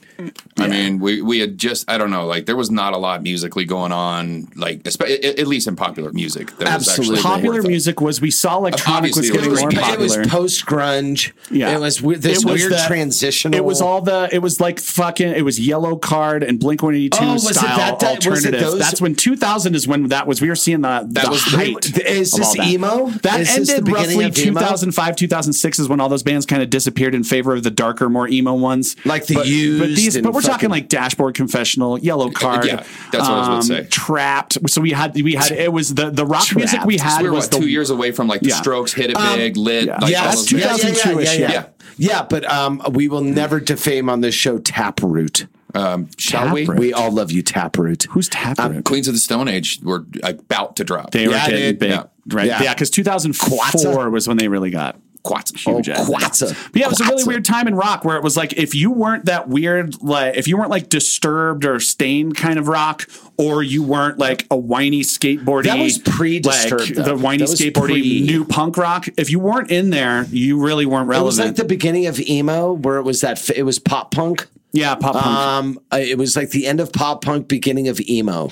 I mean, we we had just I don't know, like there was not a lot musically going on, like espe- at at least in popular music. That Absolutely. was actually Popular music was we saw electronic was Obviously, getting it was- more it It was post grunge. Yeah, It was we- this It was weird the- transitional. It was all the. It was like fucking. It was Yellowcard and Blink One Eighty Two Oh, was it style that- that- was it alternative. That's when two thousand is when that was. We were seeing the That the was the- height. Is of this all that. emo? That Is ended roughly 2005, 2006 is when all those bands kind of disappeared and favor of the darker, more emo ones, Like the but, but Used these, but we're talking like Dashboard Confessional, Yellowcard, Yeah, that's what I was gonna um, say. Trapped. So we had we had it was the the rock music we Trapped. had we were was what, two years away from like the Yeah. Strokes, Hit It Um, Big, Lit. yeah. Like yeah, that's those two- bands. 2002 -ish, yeah, yeah. Yeah, but um, we will never defame on this show Taproot. Um, shall we? Taproot. We all love you, Taproot. Who's Taproot? Queens of the Stone Age were about to drop. they were Yeah, getting big, Yeah. right? Yeah. Yeah, because 2004 Quatza. was when they really got Quats. huge. Oh, it. Quatza. But yeah, it was a really weird time in rock where it was like if you weren't that weird, like if you weren't like disturbed or stained kind of rock, or you weren't like a whiny skateboardy. That was pre-Disturbed, like, the whiny skateboardy pre- new punk rock. If you weren't in there, you really weren't It relevant. was like the beginning of emo, where it was that it was pop punk. yeah, pop punk. Um, uh, it was like the end of pop punk, beginning of emo.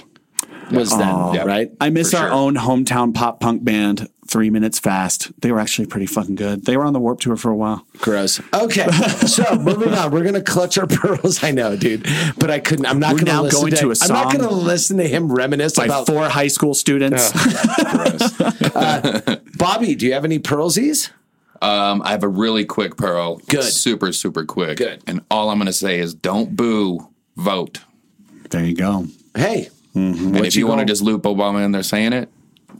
Was then Oh. right? I miss for our sure. own hometown pop punk band, Three Minutes Fast. They were actually pretty fucking good. They were on the Warp Tour for a while. Gross. Okay, so [LAUGHS] moving on, we're gonna clutch our [LAUGHS] pearls. I know, dude, but I couldn't. I'm not We're gonna now listen going to. to a I'm not gonna listen to him reminisce By about. four high school students. [LAUGHS] Bobby, do you have any pearlsies? Um, I have a really quick pearl. Good. Super, super quick. Good. And all I'm going to say is don't boo, vote. there you go. Hey, And if you want to just loop Obama in there saying it,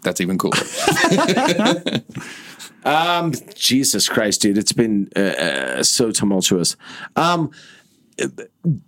that's even cooler. [LAUGHS] [LAUGHS] um, Jesus Christ, dude, it's been uh, uh, so tumultuous. Um,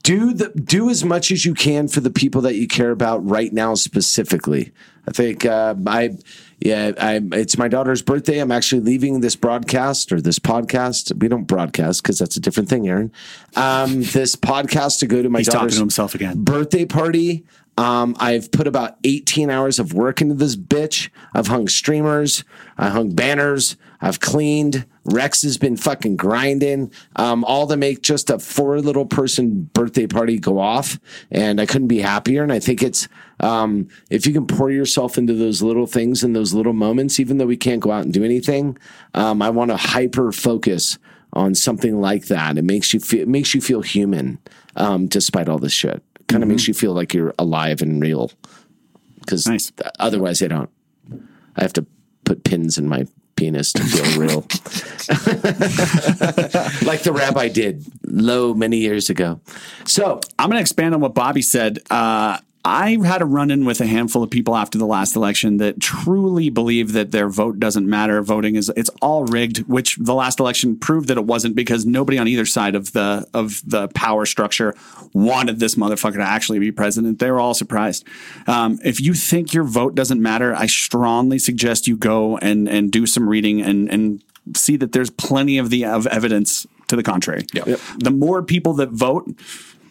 do the do as much as you can for the people that you care about right now specifically. I think uh, I yeah I it's my daughter's birthday. I'm actually leaving this broadcast or this podcast. We don't broadcast because that's a different thing, Aaron. Um, this podcast to go to my He's talking daughter's to himself again. birthday party. Um, I've put about 18 hours of work into this bitch. I've hung streamers, I hung banners, I've cleaned. Rex has been fucking grinding, um, all to make just a four little person birthday party go off. And I couldn't be happier. And I think it's, um, if you can pour yourself into those little things and those little moments, even though we can't go out and do anything, um, I want to hyper focus on something like that. It makes you feel, it makes you feel human, um, despite all this shit kind of makes you feel like you're alive and real. Because Nice. otherwise, I don't. I have to put pins in my penis to feel [LAUGHS] real, [LAUGHS] like the rabbi did low many years ago. So I'm going to expand on what Bobby said. Uh, I had a run in with a handful of people after the last election that truly believe that their vote doesn't matter. Voting is it's all rigged, which the last election proved that it wasn't because nobody on either side of the of the power structure wanted this motherfucker to actually be president. They were all surprised. Um, if you think your vote doesn't matter, I strongly suggest you go and and do some reading and and see that there's plenty of the of evidence to the contrary. Yep. The more people that vote,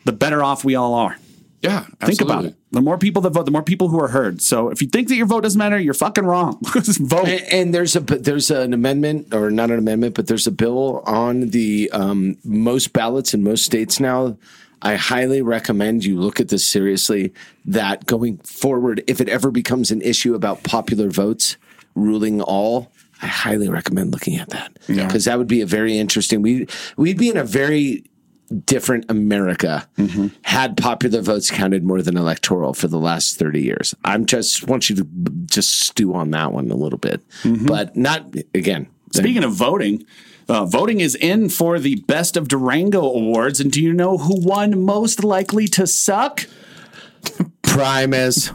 the better off we all are. Yeah, Think about it. The more people that vote, the more people who are heard. So if you think that your vote doesn't matter, you're fucking wrong. [LAUGHS] Vote. And, and there's a there's an amendment or not an amendment, but there's a bill on the um, most ballots in most states now. I highly recommend you look at this seriously. That going forward, if it ever becomes an issue about popular votes ruling all, I highly recommend looking at that because that would be a very interesting. We we'd be in a very different America mm-hmm. had popular votes counted more than electoral for the last 30 years. I'm just want you to just stew on that one a little bit, mm-hmm. but not again. Speaking of voting, uh, voting is in for the Best of Durango Awards. And do you know who won most likely to suck? Prime is.